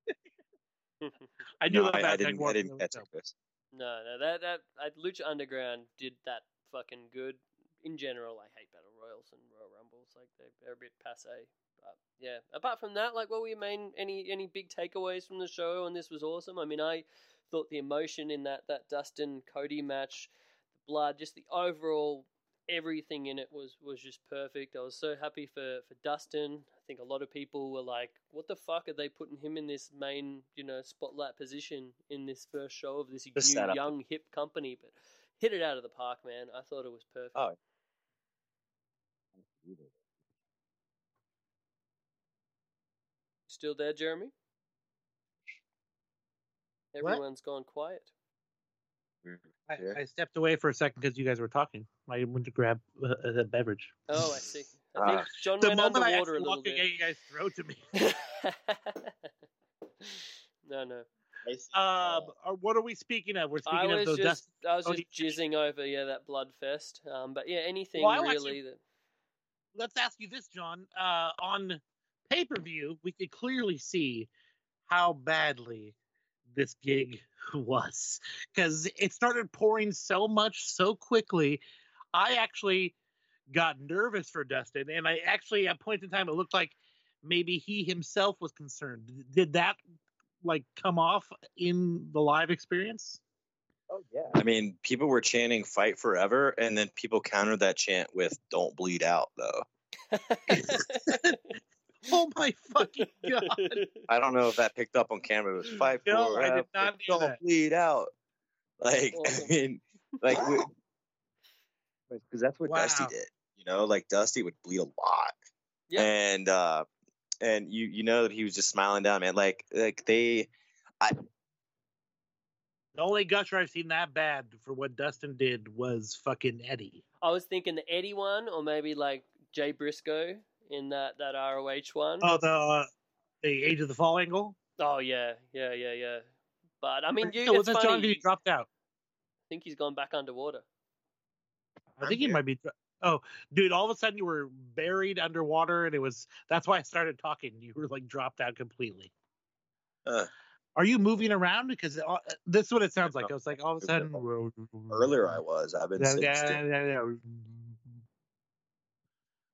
I knew No, that I, I didn't. I didn't the catch show. it. No, no, that that uh, Lucha Underground did that fucking good. In general, I hate battle royals and Royal Rumbles. Like they, they're a bit passe. But yeah, apart from that, like, what were your main any any big takeaways from the show? And this was awesome. I mean, I thought the emotion in that that Dustin Cody match, the blood, just the overall everything in it was was just perfect. I was so happy for for Dustin. I think a lot of people were like, "What the fuck are they putting him in this main, you know, spotlight position in this first show of this The new setup. young hip company?" But hit it out of the park, man. I thought it was perfect. Oh. Still there, Jeremy? What? Everyone's gone quiet. I, Sure. I stepped away for a second because you guys were talking. I went to grab a, a beverage. Oh, I see. I Ah. think John The went moment I underwater a actually little walked in, bit. you guys throw to me. no, no. Um, uh, what are we speaking of? We're I speaking of was those just, dust. I was just jizzing over, yeah, that blood fest. Um, but yeah, anything Well, really it- that. Let's ask you this, John. Uh, on pay per view, we could clearly see how badly this gig was because it started pouring so much so quickly. I actually got nervous for Dustin, and I actually at points in time it looked like maybe he himself was concerned. Did that like come off in the live experience? Oh yeah. I mean, people were chanting "Fight Forever," and then people countered that chant with "Don't bleed out." Though Oh my fucking god! I don't know if that picked up on camera. It was five. No, I did not hear that. bleed out. Like Awesome. I mean, like because that's what Dusty did. You know, like Dusty would bleed a lot. Yeah. And uh and you you know that he was just smiling down, man. Like like they I. The only gusher I've seen that bad for what Dustin did was fucking Eddie. I was thinking the Eddie one, or maybe like Jay Briscoe in that that ROH one. Oh, the uh, the Age of the Fall angle. Oh, yeah, yeah, yeah, yeah. But I mean, you, no, it's that's funny. John he dropped out. I think he's gone back underwater. I think he here. might be. Oh, dude! All of a sudden, you were buried underwater, and it was. That's why I started talking. You were like dropped out completely. Uh. Are you moving around? Because uh, this is what it sounds like. No. I was like, all of a sudden. earlier I was. I've been Yeah, sitting yeah, still. yeah, yeah.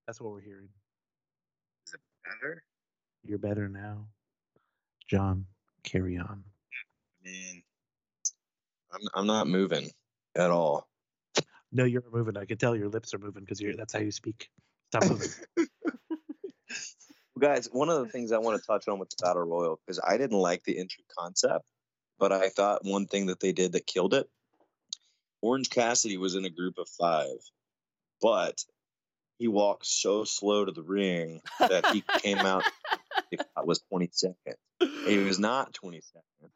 That's what we're hearing. Better. You're better now, John. Carry on. I mean, I'm I'm not moving at all. No, you're moving. I can tell your lips are moving because you're. That's how you speak. Stop moving. Guys, one of the things I want to touch on with the battle royal because I didn't like the intro concept, but I thought one thing that they did that killed it. Orange Cassidy was in a group of five, but he walked so slow to the ring that he came out. It was 20 seconds. He was not 20 seconds.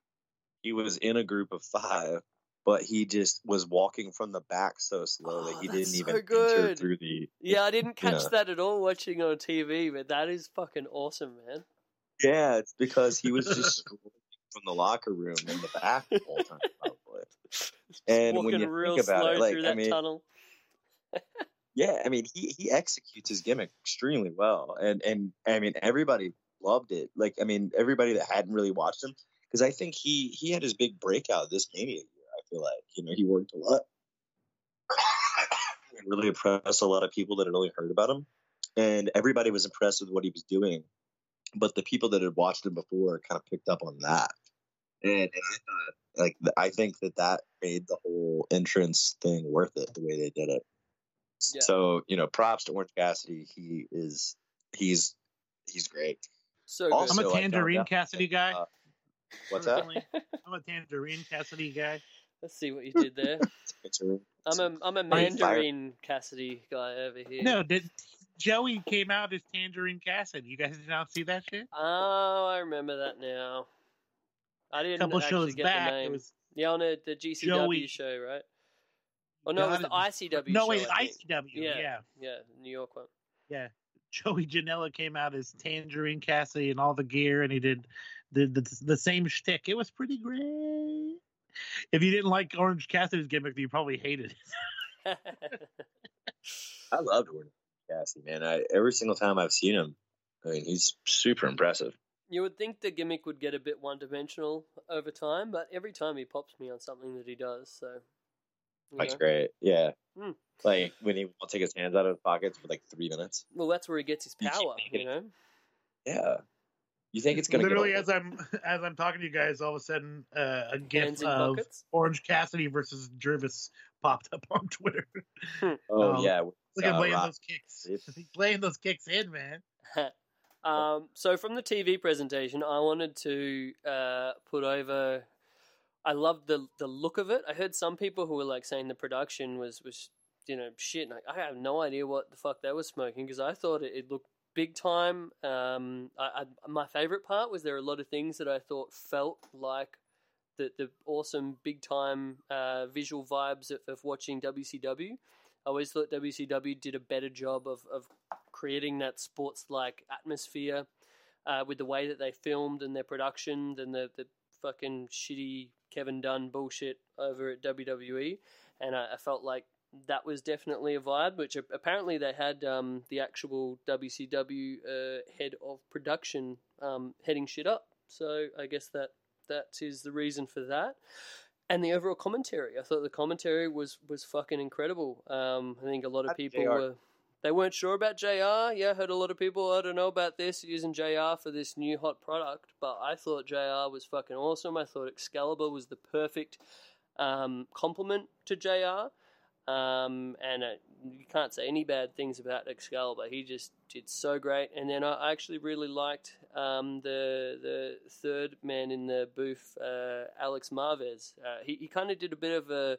He was in a group of five, but he just was walking from the back so slow Oh, that he didn't so even enter through the. Yeah, I didn't catch Yeah. that at all watching on TV, but that is fucking awesome, man. Yeah, it's because he was just from the locker room in the back the whole time, probably. And when you real think about slow it, like, through I mean- tunnel. Yeah, I mean, he he executes his gimmick extremely well, and and I mean, everybody loved it. Like, I mean, everybody that hadn't really watched him, because I think he he had his big breakout this Mania year. I feel like you know he worked a lot, and really impressed a lot of people that had only heard about him, and everybody was impressed with what he was doing. But the people that had watched him before kind of picked up on that, and, and I thought, like, I think that that made the whole entrance thing worth it the way they did it. Yeah. So you know, props to Orange Cassidy. He is he's he's great. So Also- I'm good. a I found tangerine Cassidy guy. uh, What's that? I'm a tangerine Cassidy guy. Let's see what you did there. It's a- I'm a I'm a Fire- mandarin Cassidy guy over here. No, did Joey came out as Tangerine Cassidy? You guys did not see that shit? Oh, I remember that now. I didn't couple actually shows get back, the it name. was Yeah, on a, the GCW Joey- show, right? Oh no, it was the ICW No, show. wait, ICW. Yeah. yeah. Yeah, New York one. Yeah, Joey Janela came out as Tangerine Cassidy and all the gear, and he did the the, the same shtick. It was pretty great. If you didn't like Orange Cassidy's gimmick, you probably hated it. I loved Orange Cassidy, man. I every single time I've seen him, I mean, he's super impressive. you would think the gimmick would get a bit one dimensional over time, but every time he pops me on something that he does, so you That's know. great. Yeah. Hmm. Like when he won't take his hands out of his pockets for like three minutes. Well, that's where he gets his power, making you know. Yeah. You think it's gonna Literally, get as I'm as I'm talking to you guys, all of a sudden, uh, a gif of pockets. Orange Cassidy versus Jervis popped up on Twitter. Oh Oh, yeah. Look at Uh, laying Rock- those kicks. He's laying those kicks in, man. um, so from the TV presentation, I wanted to uh, put over. I loved the the look of it. I heard some people who were like saying the production was was you know shit. And I, I have no idea what the fuck they were smoking because I thought it, it looked big time. Um, I, I, my favorite part was there were a lot of things that I thought felt like the the awesome big time uh, visual vibes of, of watching WCW. I always thought WCW did a better job of, of creating that sports like atmosphere uh, with the way that they filmed and their production than the, the fucking shitty Kevin Dunn bullshit over at WWE. And I, I felt like that was definitely a vibe, which apparently they had um, the actual WCW uh, head of production um, heading shit up. So I guess that that is the reason for that and the overall commentary. I thought the commentary was was fucking incredible. Um, I think a lot of people JR. were they weren't sure about JR. Yeah, heard a lot of people I don't know about this using JR for this new hot product, but I thought JR was fucking awesome. I thought Excalibur was the perfect um, compliment to Jr. Um, and uh, you can't say any bad things about Excalibur. He just did so great. And then I actually really liked um, the the third man in the booth, uh, Alex Marvez. Uh, he he kind of did a bit of a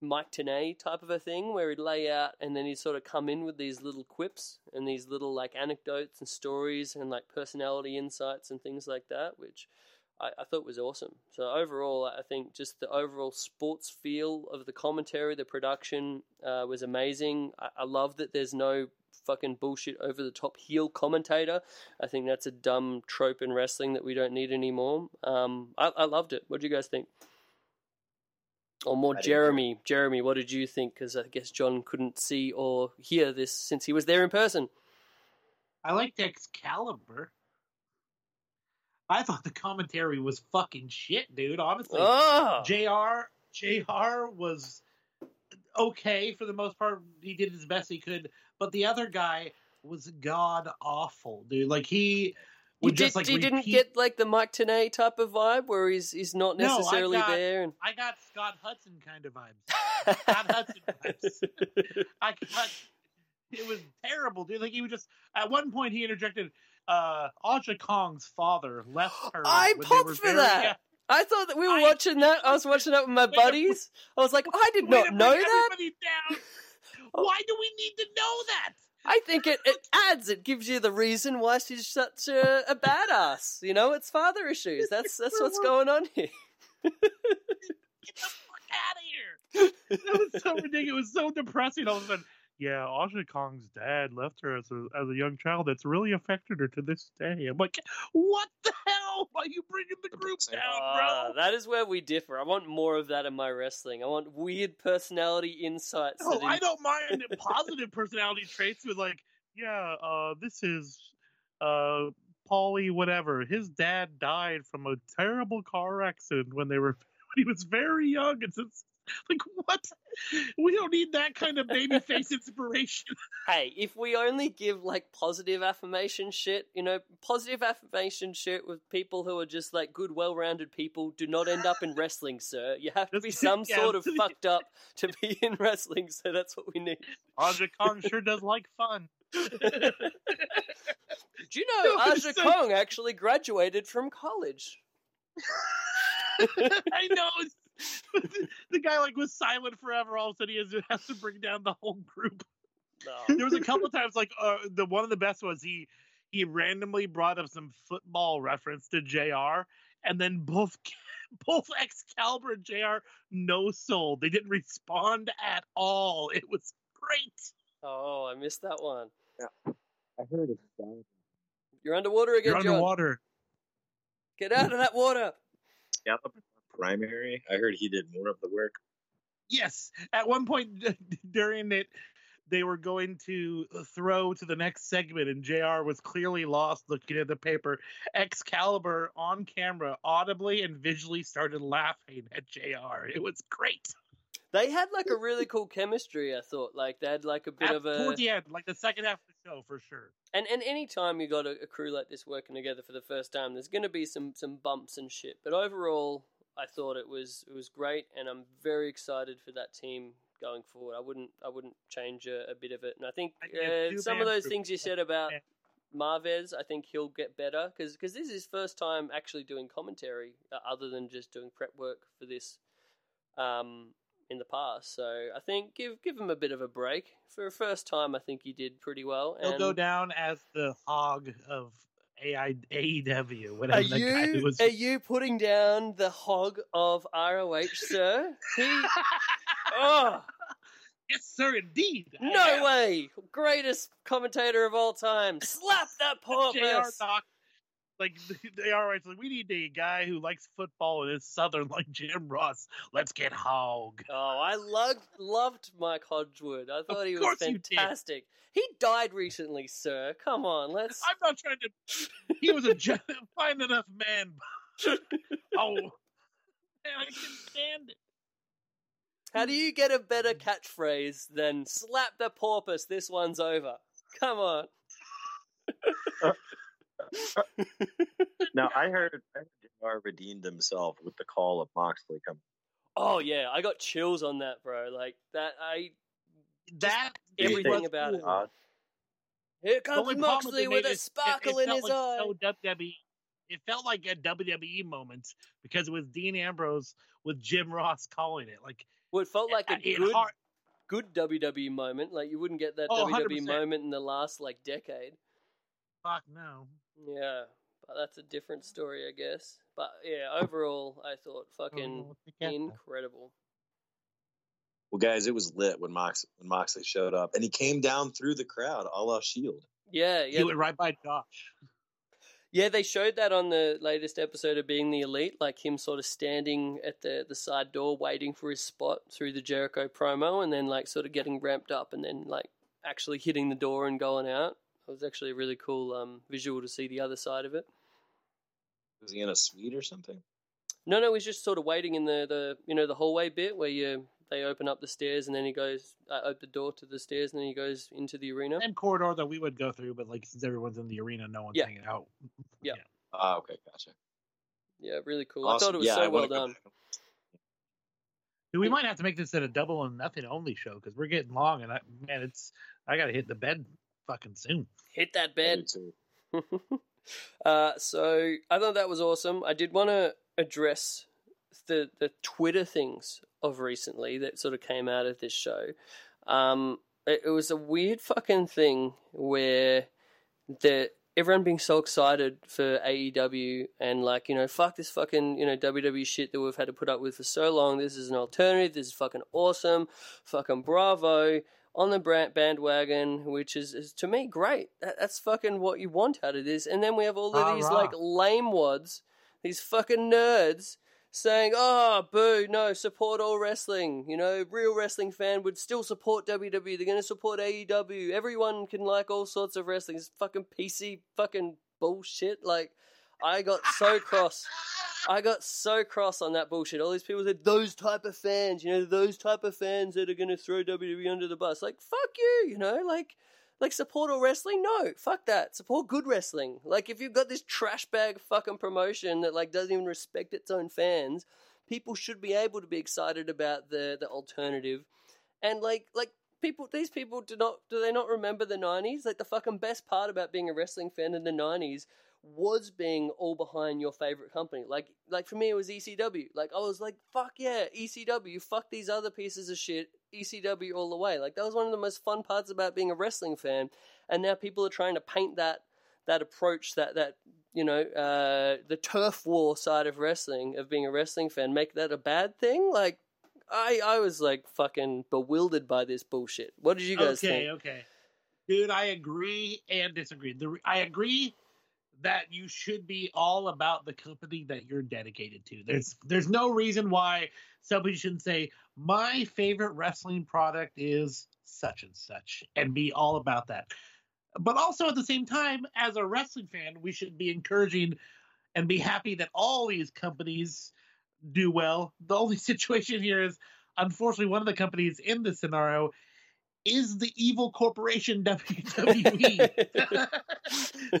Mike Tenay type of a thing where he'd lay out and then he'd sort of come in with these little quips and these little like anecdotes and stories and like personality insights and things like that, which I, I thought was awesome. So overall, I think just the overall sports feel of the commentary, the production uh, was amazing. I, I love that there's no fucking bullshit over the top heel commentator. I think that's a dumb trope in wrestling that we don't need anymore. Um, I, I loved it. What do you guys think? Or more, I didn't. Jeremy. Jeremy, what did you think? Because I guess John couldn't see or hear this since he was there in person. I liked Excalibur. I thought the commentary was fucking shit, dude. Honestly, ah! Oh, Jr. Jr. was okay for the most part. He did his best he could, but the other guy was god awful, dude. Like he would did, just like you didn't get like the Mike Tenay type of vibe where he's he's not No, necessarily got- there. And... I got Scott Hudson kind of vibes. Scott Hudson vibes. I got it was terrible, dude. Like he was just at one point he interjected uh Aja Kong's father left her. I popped for very that. young. I thought that we were I- watching that. I was watching that with my buddies. I was like, I did not know that. Why do we need to know that? I think it, it adds. It gives you the reason why she's such a, a badass. You know, it's father issues. That's that's what's going on here. Get the fuck out of here! That was so ridiculous. It was so depressing. All of a sudden, yeah, Aja Kong's dad left her as a as a young child. That's really affected her to this day. I'm like, what the hell? Why are you bringing the group down, Ah, bro? that is where we differ. I want more of that in my wrestling. I want weird personality insights. No, I don't mind positive personality traits with like, yeah, uh, this is uh Paulie whatever. His dad died from a terrible car accident when they were when he was very young. It's like what? We don't need that kind of baby face inspiration. Hey, if we only give like positive affirmation shit, you know, positive affirmation shit with people who are just like good, well-rounded people do not end up in wrestling, sir. You have to be some yeah, sort of fucked up to be in wrestling, so that's what we need. Aja Kong sure does like fun. Do you know No, Aja so- Kong actually graduated from college? I know. It's, the guy like was silent forever. All of a sudden, he has, has to bring down the whole group. No. there was a couple times like uh, the one of the best was he he randomly brought up some football reference to Jr. and then both both Excalibur and Jr. no soul. They didn't respond at all. It was great. Oh, I missed that one. Yeah. I heard it. You're underwater again, You're John. underwater. Get out of that water. Yeah, the primary. I heard he did more of the work. Yes. At one point during it, they were going to throw to the next segment, and JR was clearly lost looking at the paper. Excalibur on camera audibly and visually started laughing at JR. It was great. They had like a really cool chemistry. I thought like they had like a bit At, of a Toward the end, like the second half of the show, for sure. and and any time you got a, a crew like this working together for the first time, there's going to be some some bumps and shit. But overall, I thought it was it was great, and I'm very excited for that team going forward. I wouldn't I wouldn't change a, a bit of it, and I think I think it's uh, some of those things you said about. Marvez, I think he'll get better because this is his first time actually doing commentary uh, other than just doing prep work for this um, in the past. So I think give give him a bit of a break for a first time. I think he did pretty well. He'll and go down as the hog of AI, AEW. Whatever Are the guy you was. are you putting down the hog of ROH, sir? He oh yes, sir, indeed. No way! Greatest commentator of all time. Slap that poor JR like they are right. Like we need a guy who likes football and is southern like Jim Ross. Let's get Hog. Oh, I loved loved Mike Hogewood. I thought he was course you did. fantastic. He died recently, sir. Come on, let's. I'm not trying to. He was a fine enough man. oh, man, I can stand it. How do you get a better catchphrase than "slap the porpoise"? This one's over. Come on. Now I heard, I heard JR redeemed himself with the call of Moxley coming. Oh yeah, I got chills on that, bro. Like that, I that everything was about it. cool. Uh, here comes only Moxley with made a is it- sparkle it in felt his like eye. So WWE, it felt like a WWE moment because it was Dean Ambrose with Jim Ross calling it. Like Well, it felt like a good, hard- good WWE moment. Like you wouldn't get that Oh, WWE 100%. moment in the last like decade. fuck no. Yeah, but that's a different story, I guess. But yeah, overall, I thought fucking Oh, incredible. well, guys, it was lit when Mox when Moxley showed up, and he came down through the crowd, a la Shield. Yeah, yeah. He went right by Josh. yeah. They showed that on the latest episode of Being the Elite, like him sort of standing at the the side door waiting for his spot through the Jericho promo, and then like sort of getting ramped up, and then like actually hitting the door and going out. It was actually a really cool um, visual to see the other side of it. Was he in a suite or something? No, no, he's just sort of waiting in the, the you know the hallway bit where you they open up the stairs and then he goes uh, open the door to the stairs and then he goes into the arena. Same corridor that we would go through, but like since everyone's in the arena, no one's Yeah. hanging out. Yeah. Ah, okay, gotcha. Yeah, really cool. Awesome. I thought it was yeah, I so well done. Dude, we might have to make this at a double and nothing only show because we're getting long, and I man, it's I gotta hit the bed fucking soon. Hit that bed. do too. uh, so I thought that was awesome. I did want to address the the Twitter things of recently that sort of came out of this show. Um, it, it was a weird fucking thing where the everyone being so excited for AEW and like you know fuck this fucking you know WWE shit that we've had to put up with for so long. This is an alternative. This is fucking awesome. Fucking bravo on the brand bandwagon, which is, is to me great. That, that's fucking what you want out of this. And then we have all of Rah, these like lame wads, these fucking nerds saying, "Oh, boo, no, support all wrestling." You know, real wrestling fan would still support WWE. They're going to support AEW. Everyone can like all sorts of wrestling. It's fucking PC fucking bullshit. Like, I got so cross. I got so cross on that bullshit. All these people said those type of fans, you know, those type of fans that are going to throw WWE under the bus. Like, fuck you, you know, like. Like support all wrestling? No, fuck that. Support good wrestling. Like if you've got this trash bag fucking promotion that like doesn't even respect its own fans, people should be able to be excited about the the alternative. And like like people these people do not do they not remember the 90s? Like the fucking best part about being a wrestling fan in the 90s was being all behind your favorite company. Like like for me it was ECW. Like I was like fuck yeah, ECW, fuck these other pieces of shit. ECW all the way. Like that was one of the most fun parts about being a wrestling fan. And now people are trying to paint that that approach that that you know uh, the turf war side of wrestling of being a wrestling fan make that a bad thing. Like I I was like fucking bewildered by this bullshit. What did you guys okay, think? okay, okay dude, I agree and disagree. The, I agree that you should be all about the company that you're dedicated to. There's there's no reason why somebody shouldn't say my favorite wrestling product is such and such and be all about that. But also at the same time, as a wrestling fan, we should be encouraging and be happy that all these companies do well. The only situation here is unfortunately one of the companies in this scenario is the evil corporation WWE.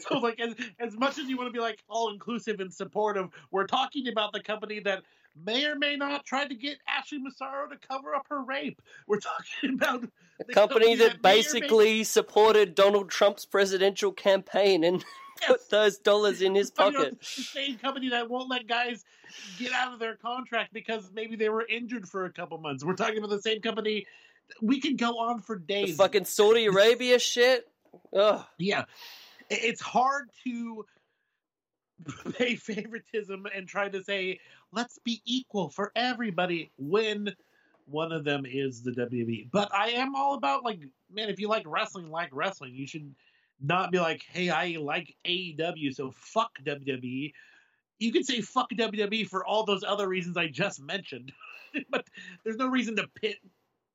so like as, as much as you want to be like all inclusive and supportive, we're talking about the company that may or may not try to get Ashley Massaro to cover up her rape. We're talking about the company that may or may- basically supported Donald Trump's presidential campaign and put those dollars in his You know, pocket. the same company that won't let guys get out of their contract because maybe they were injured for a couple months. We're talking about the same company. We could go on for The days. fucking Saudi Arabia shit. Ugh. yeah, it's hard to pay favoritism and try to say let's be equal for everybody when one of them is the WWE. But I am all about like, man, if you like wrestling, like wrestling, you should not be like, hey, I like AEW, so fuck WWE. You can say fuck WWE for all those other reasons I just mentioned, but there's no reason to pit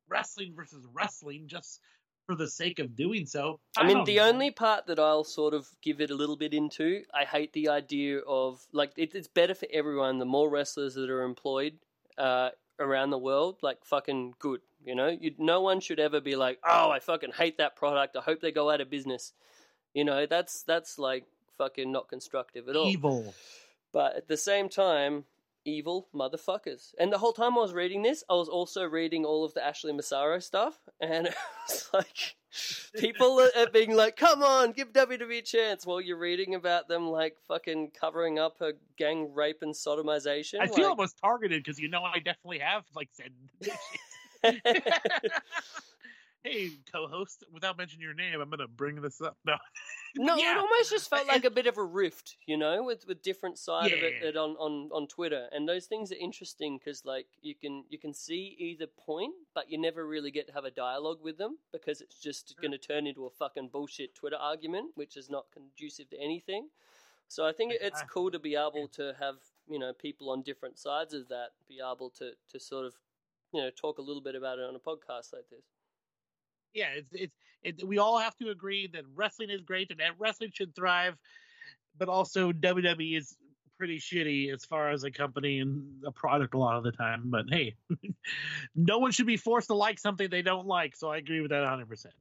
wrestling versus wrestling just for the sake of doing so. I mean, the know. only part that I'll sort of give it a little bit into, I hate the idea of like it, it's better for everyone. The more wrestlers that are employed uh, around the world, like fucking good. You know, you, no one should ever be like, oh, I fucking hate that product. I hope they go out of business. You know, that's that's like fucking not constructive at all. evil. But at the same time, evil motherfuckers. And the whole time I was reading this, I was also reading all of the Ashley Massaro stuff, and it was like people are, being like, "Come on, give WWE a chance," while you're reading about them like fucking covering up her gang rape and sodomization. I feel like- almost targeted because you know I definitely have like said. hey, co-host, without mentioning your name, I'm gonna bring this up. No, No, Yeah. it almost just felt like a bit of a rift, you know, with with different side of it, it on, on on Twitter, and those things are interesting because like you can you can see either point, but you never really get to have a dialogue with them because it's just mm. going to turn into a fucking bullshit Twitter argument, which is not conducive to anything. So I think it's cool to be able to have you know people on different sides of that be able to to sort of you know talk a little bit about it on a podcast like this. Yeah, it's it's it, we all have to agree that wrestling is great and that wrestling should thrive, but also WWE is pretty shitty as far as a company and a product a lot of the time. But hey, no one should be forced to like something they don't like. So I agree with that 100. percent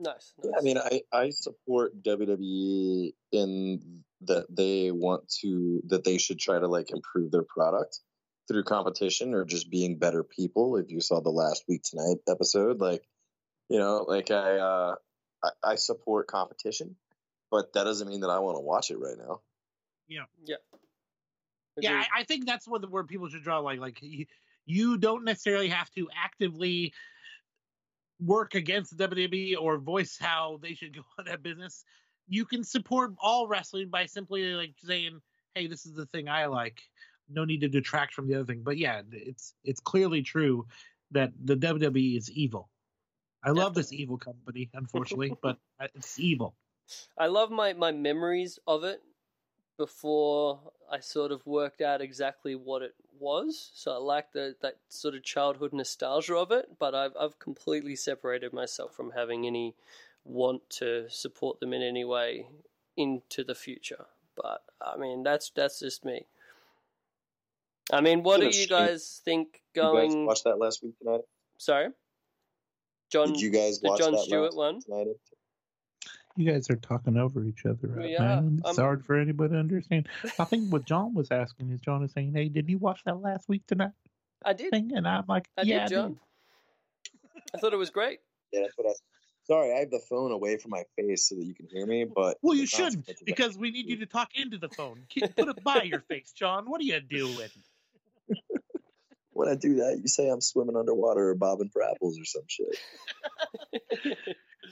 Nice. Yeah. I mean, I, I support WWE in that they want to that they should try to like improve their product through competition or just being better people. If you saw the last week tonight episode, like you know, like I uh, I, I support competition, but that doesn't mean that I want to watch it right now. yeah. Yeah, Agreed. I, I think that's what the where people should draw like like you, you don't necessarily have to actively work against the WWE or voice how they should go on that business. You can support all wrestling by simply like saying, "Hey, this is the thing I like." No need to detract from the other thing. But yeah, it's it's clearly true that the WWE is evil. I love this evil company, unfortunately, but it's evil. I love my, my memories of it before I sort of worked out exactly what it was. So I like the that sort of childhood nostalgia of it, but I've I've completely separated myself from having any want to support them in any way into the future. But I mean that's that's just me. I mean, what do you guys think You guys going? watched that last week tonight? Sorry, John. Did you guys the watch John that Stewart last one? week? You guys are talking over each other right We now. are. and It's Um, hard for anybody to understand. I think what John was asking is John is saying, "Hey, did you watch that last week tonight I did. thing?" And I'm like, I "Yeah, did, John. I thought it was great. Yeah, that's what I. Sorry, I have the phone away from my face so that you can hear me. But Well, you shouldn't because we need you to talk into the phone. Put it by your face, John. What are you doing? when I do that, you say I'm swimming underwater or bobbing for apples or some shit.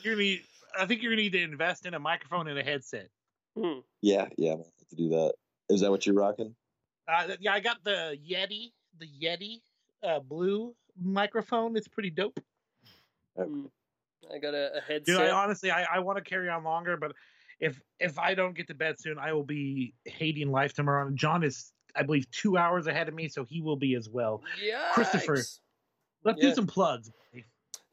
You're gonna need, I think you're gonna need to invest in a microphone and a headset. Hmm. Yeah, yeah, I'm gonna have to do that. Is that what you're rocking? Uh, yeah, I got the Yeti, the Yeti uh, blue microphone. It's pretty dope. Hmm. I got a, a headset. Dude, I honestly, I, I want to carry on longer, but if if I don't get to bed soon, I will be hating life tomorrow. And John is, I believe, two hours ahead of me, so he will be as well. Yeah, Christopher. Let's Yeah. do some plugs.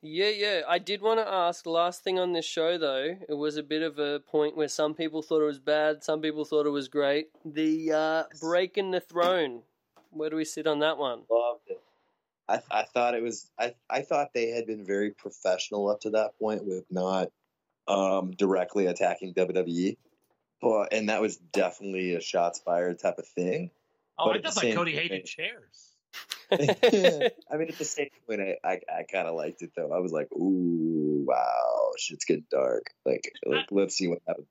Yeah, yeah. I did want to ask. Last thing on this show, though, it was a bit of a point where some people thought it was bad, some people thought it was great. The uh, breaking the throne. Where do we sit on that one? Loved it. I I thought it was I I thought they had been very professional up to that point with not um directly attacking WWE. But and that was definitely a shots fired type of thing. Oh, But I just like Cody time- hated chairs. I mean, at the same point, I I, I kind of liked it though. I was like, "Ooh, wow, shit's getting dark." Like, like let's see what happens.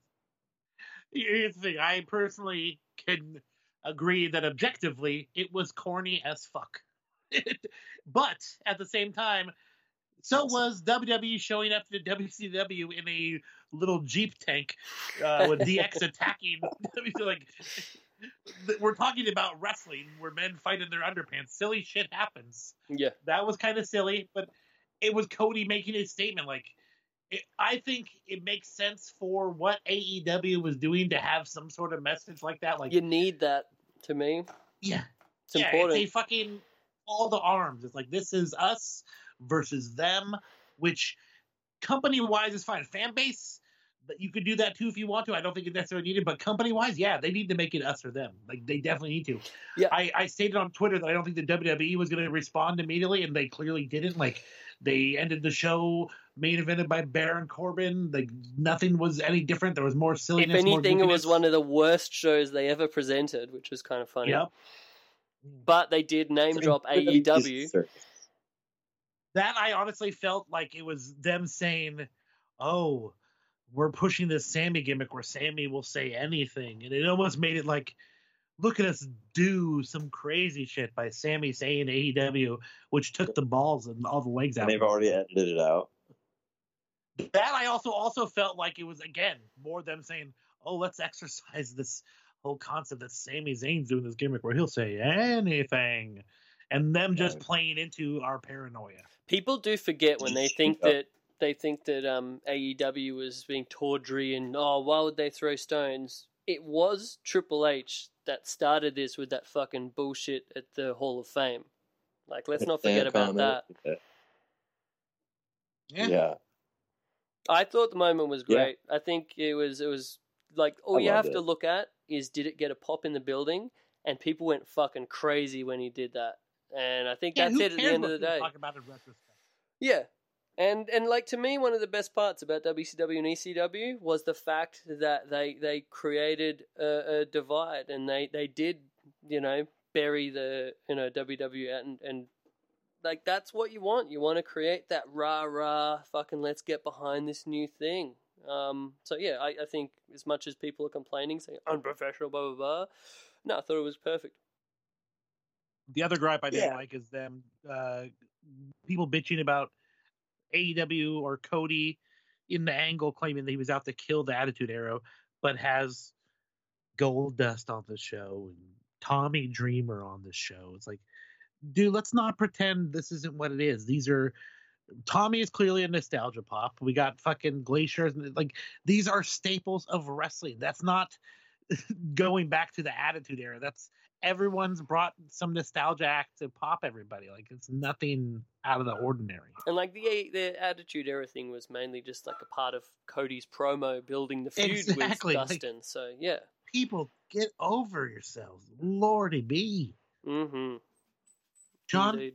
Here's the thing. I personally can agree that objectively it was corny as fuck. but at the same time, so was WWE showing up to WCW in a little Jeep tank uh, with DX attacking. like, th- we're talking about wrestling where men fight in their underpants. Silly shit happens. yeah, That was kind of silly, but it was Cody making his statement. Like, it, I think it makes sense for what AEW was doing to have some sort of message like that. Like, you need that to me. yeah, It's yeah, important. it's a fucking all the arms. It's like this is us versus them, which company wise is fine. Fan base, but you could do that too if you want to. I don't think it's necessarily needed, but company wise, yeah, they need to make it us or them. Like they definitely need to. Yeah. I, I stated on Twitter that I don't think the WWE was going to respond immediately, and they clearly didn't. Like they ended the show main evented by Baron Corbin. Like nothing was any different. There was more if silliness. more anything, it was one of the worst shows they ever presented, which was kind of funny. Yep. But they did name drop AEW. that I honestly felt like it was them saying, "Oh, we're pushing this Sami gimmick where Sami will say anything," and it almost made it like, "Look at us do some crazy shit by Sami saying AEW," which took the balls and all the legs out. And they've already edited it out. that I also also felt like it was again more them saying, "Oh, let's exercise this whole concept that Sami Zayn's doing this gimmick where he'll say anything," and them just playing into our paranoia. People do forget when they think oh. that they think that um, AEW was being tawdry and oh, why would they throw stones? It was Triple H that started this with that fucking bullshit at the Hall of Fame. Like, let's not forget about that. Yeah. yeah. I thought the moment was Yeah. great. I think it was it was like all I you have loved to look at is did it get a pop in the building, and people went fucking crazy when he did that. And I think Yeah, that's it at the end of the day. Talk about it retrospect. Yeah. And and like to me, one of the best parts about WCW and ECW was the fact that they they created a, a divide and they, they did you know bury the you know WWE and and like that's what you want. You want to create that rah rah fucking let's get behind this new thing. Um, so yeah, I, I think as much as people are complaining, saying unprofessional, blah blah blah. No, I thought it was perfect. The other gripe I didn't Yeah. like is them uh, people bitching about AEW or Cody in the angle claiming that he was out to kill the Attitude Era, but has Goldust on the show and Tommy Dreamer on the show. It's like, dude, let's not pretend this isn't what it is. These are Tommy is clearly a nostalgia pop. We got fucking glaciers and like these are staples of wrestling. That's not going back to the Attitude Era. That's everyone's brought some nostalgia act to pop everybody. Like it's nothing out of the ordinary. And like the the Attitude Era thing was mainly just like a part of Cody's promo building the feud Exactly, with like- Dustin. so yeah. People, get over yourselves. Lordy be. Mm-hmm. John, Indeed.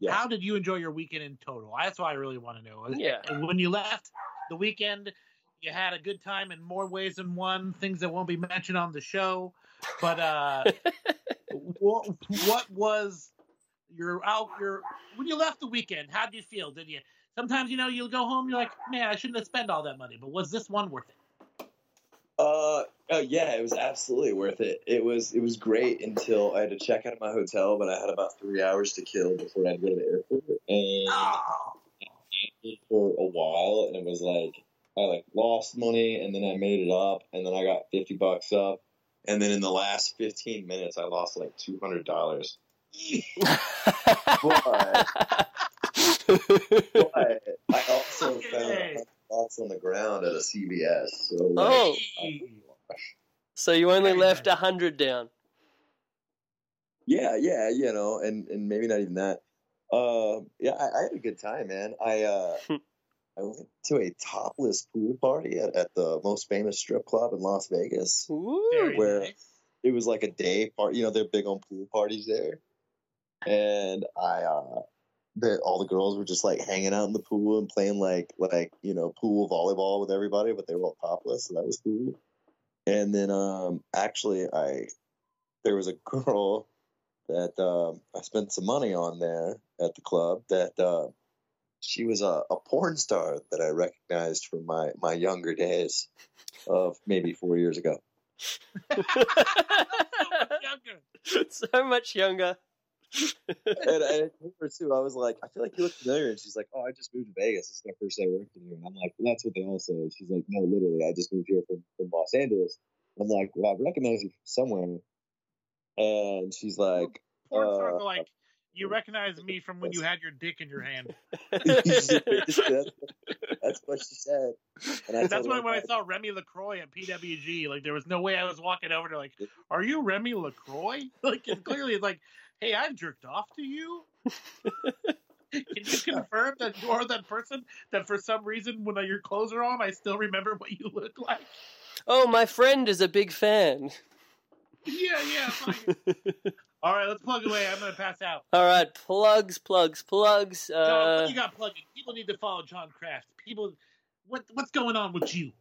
Yeah. how did you enjoy your weekend in total? That's what I really want to know. Yeah. When you left the weekend, you had a good time in more ways than one. Things that won't be mentioned on the show. But uh, what what was your out your when you left the weekend? How did you feel? Did you sometimes you know you'll go home you're like man I shouldn't have spent all that money, but was this one worth it? Uh, oh yeah, it was absolutely worth it. It was it was great until I had to check out of my hotel, but I had about three hours to kill before I had to go to the airport, and Oh, for a while, and it was like I like lost money, and then I made it up, and then I got fifty bucks up, and then in the last fifteen minutes, I lost like two hundred dollars. But I also found Okay. bucks on the ground at a CVS. So like, Oh. I- so you only Very left a hundred down. Yeah, yeah, you know, and and maybe not even that. Uh, yeah, I, I had a good time, man. I uh, I went to a topless pool party at, at the most famous strip club in Las Vegas. Ooh. Where- nice. It was like a day party. You know, they're big on pool parties there, and I uh, the, all the girls were just like hanging out in the pool and playing like like you know pool volleyball with everybody, but they were all topless, so that was cool. And then um, actually, I there was a girl that um, I spent some money on there at the club. That uh, she was a, a porn star that I recognized from my my younger days of maybe four years ago. Younger. so much younger. and, and I told her too. I was like, I feel like you look familiar, and she's like, Oh, I just moved to Vegas. It's my first day working here. And I'm like, well, That's what they all say. She's like, No, literally, I just moved here from, from Los Angeles. I'm like, Well, I recognize you from somewhere. And she's like, Porn Uh, stars like you recognize me from when you had your dick in your hand. that's, that's what she said. And I That's told her, when when I saw Remy LaCroix at PWG, like there was no way I was walking over to like, are you Remy LaCroix? Like it's clearly it's like, hey, I've jerked off to you. Can you confirm that you are that person that for some reason when your clothes are on, I still remember what you look like? oh, my friend is a big fan. Yeah, yeah. fine. All right, let's plug away. I'm gonna pass out. All right, plugs, plugs, plugs. John, Uh, what you got plugging? People need to follow John Craft. People, what what's going on with you?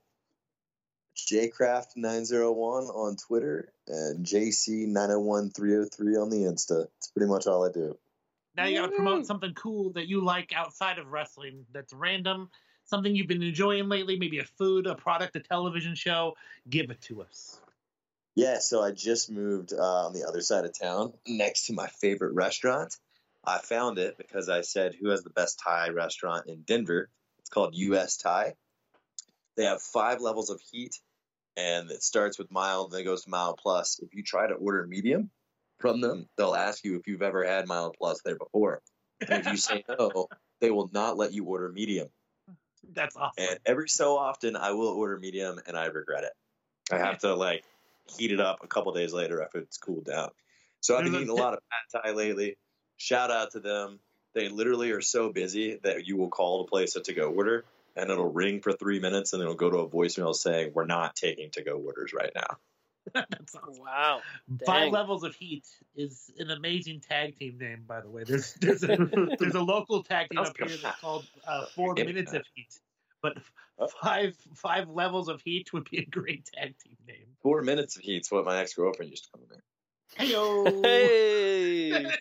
jcraft901 on Twitter and jc901303 on the Insta. It's pretty much all I do. Now you got to promote something cool that you like outside of wrestling. That's random. Something you've been enjoying lately. Maybe a food, a product, a television show. Give it to us. Yeah, so I just moved uh, on the other side of town next to my favorite restaurant. I found it because I said, Who has the best Thai restaurant in Denver? It's called US Thai. They have five levels of heat, and it starts with mild, then it goes to mild plus. If you try to order medium from them, they'll ask you if you've ever had mild plus there before. And if you say no, they will not let you order medium. That's awesome. And every so often, I will order medium, and I regret it. I have to like heat it up a couple days later after it's cooled down. So I've been eating a lot of pad thai lately. Shout out to them. They literally are so busy that you will call the place to go order, and it'll ring for three minutes, and it'll go to a voicemail saying, "We're not taking to go orders right now." That's awesome. Wow. Five levels of heat is an amazing tag team name, by the way. There's there's a there's a local tag team up here that's called uh, Four Minutes of Heat. But Oh. five five levels of heat would be a great tag team name. Four minutes of heat's what my ex girlfriend used to call me. Heyo. Hey.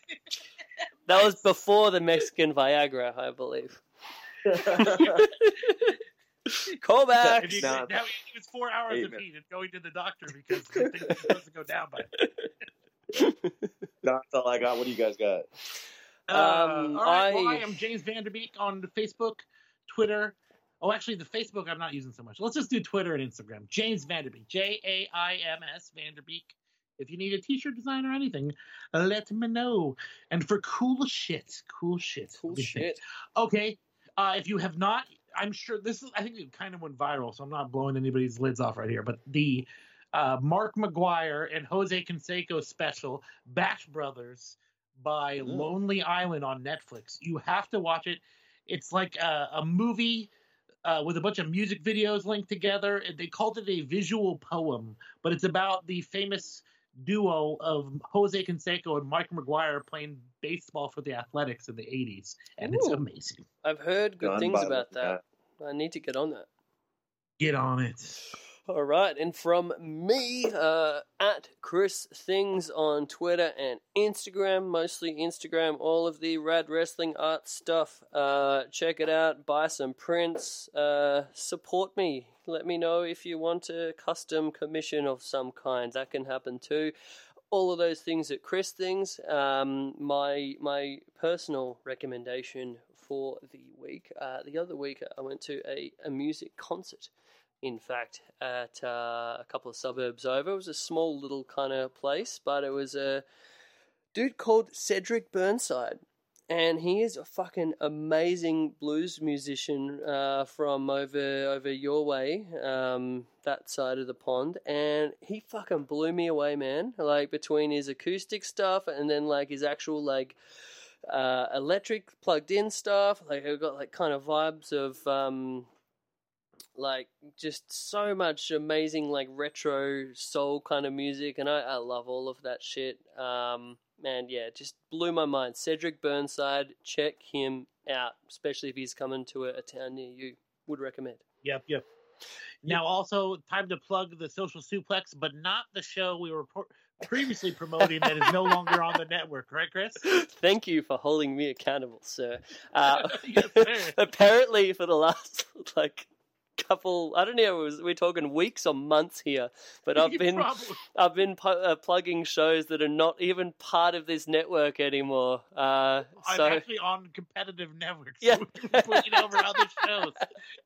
That was before the Mexican Viagra, I believe. Call back. If you, Nah. now it's four hours of Amen. heat. It's going to the doctor because I think it's supposed to go down by. That's all I got. What do you guys got? Uh, Um, all right. Well, I- I am Jaims Vanderbeek on Facebook, Twitter. Oh, actually, the Facebook I'm not using so much. Let's just do Twitter and Instagram. Jaims Vanderbeek, J A I M S Vanderbeek. If you need a T-shirt design or anything, let me know. And for cool shit, cool shit, Cool me think. shit. Okay, uh, if you have not, I'm sure this is. I think it kind of went viral, so I'm not blowing anybody's lids off right here. But the uh, Mark McGwire and Jose Canseco special, Bash Brothers, by Mm. Lonely Island on Netflix. You have to watch it. It's like a, a movie. Uh, with a bunch of music videos linked together, they called it a visual poem, but it's about the famous duo of Jose Canseco and Mike McGwire playing baseball for the Athletics in the 80s, and it's amazing. I've heard good Done things about the- that. I need to get on that. Get on it. All right, and from me uh, at Chris Things on Twitter and Instagram, mostly Instagram, all of the rad wrestling art stuff. Uh, check it out, buy some prints, uh, support me. Let me know if you want a custom commission of some kind. That can happen too. All of those things at Chris Things. Um, my my personal recommendation for the week. Uh, the other week, I went to a, a music concert in fact, at uh, a couple of suburbs over. It was a small little kind of place, but it was a dude called Cedric Burnside. And he is a fucking amazing blues musician uh, from over over your way, um, that side of the pond. And he fucking blew me away, man. Like between his acoustic stuff and then like his actual like uh, electric plugged in stuff. Like it got like kind of vibes of um, like just so much amazing like retro soul kind of music and I, I love all of that shit um man yeah just blew my mind cedric burnside check him out especially if he's coming to a, a town near you would recommend Yep, yep. Now, also, time to plug the social suplex, but not the show we were por- previously promoting that is no longer on the network, right, Chris? thank you for holding me accountable sir uh, Yes, sir. apparently for the last like couple i don't know was, we're talking weeks or months here but i've been Probably. I've been pu- uh, plugging shows that are not even part of this network anymore. Uh, I'm so actually on competitive networks. Yeah. Putting over other shows,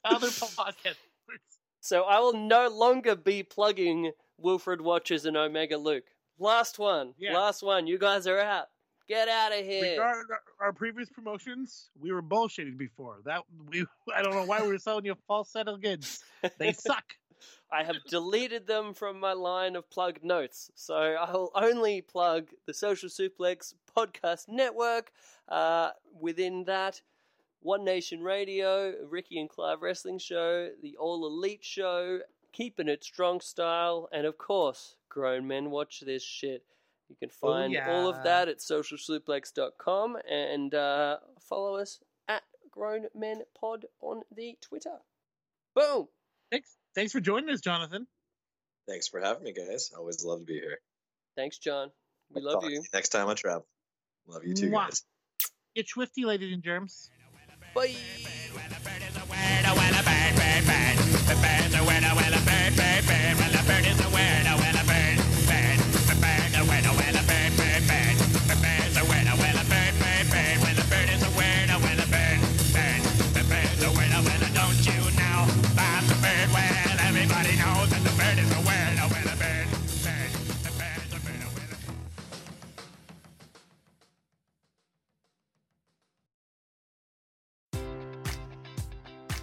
other podcasts so I will no longer be plugging Wilfred Watches and Omega Luke. Last one, Yeah. last one. You guys are out. Get out of here. Regarding our, our previous promotions, we were bullshitting before. That we, I don't know why we were selling you a false set of goods. They suck. I have deleted them from my line of plugged notes, so I will only plug the Social Suplex Podcast Network. Uh, within that, One Nation Radio, Ricky and Clive Wrestling Show, the All Elite Show, Keeping It Strong Style, and of course, Grown Men Watch This Shit. You can find all of that at socialsuplex.com and uh, follow us at Grown Men Pod on the Twitter. Boom! Thanks, thanks for joining us, Jonathan. Thanks for having me, guys. Always love to be here. Thanks, John. We I'll love talk to you. Next time I travel. Love you too, Mwah. guys. Get swifty, ladies and germs. Bye. Don't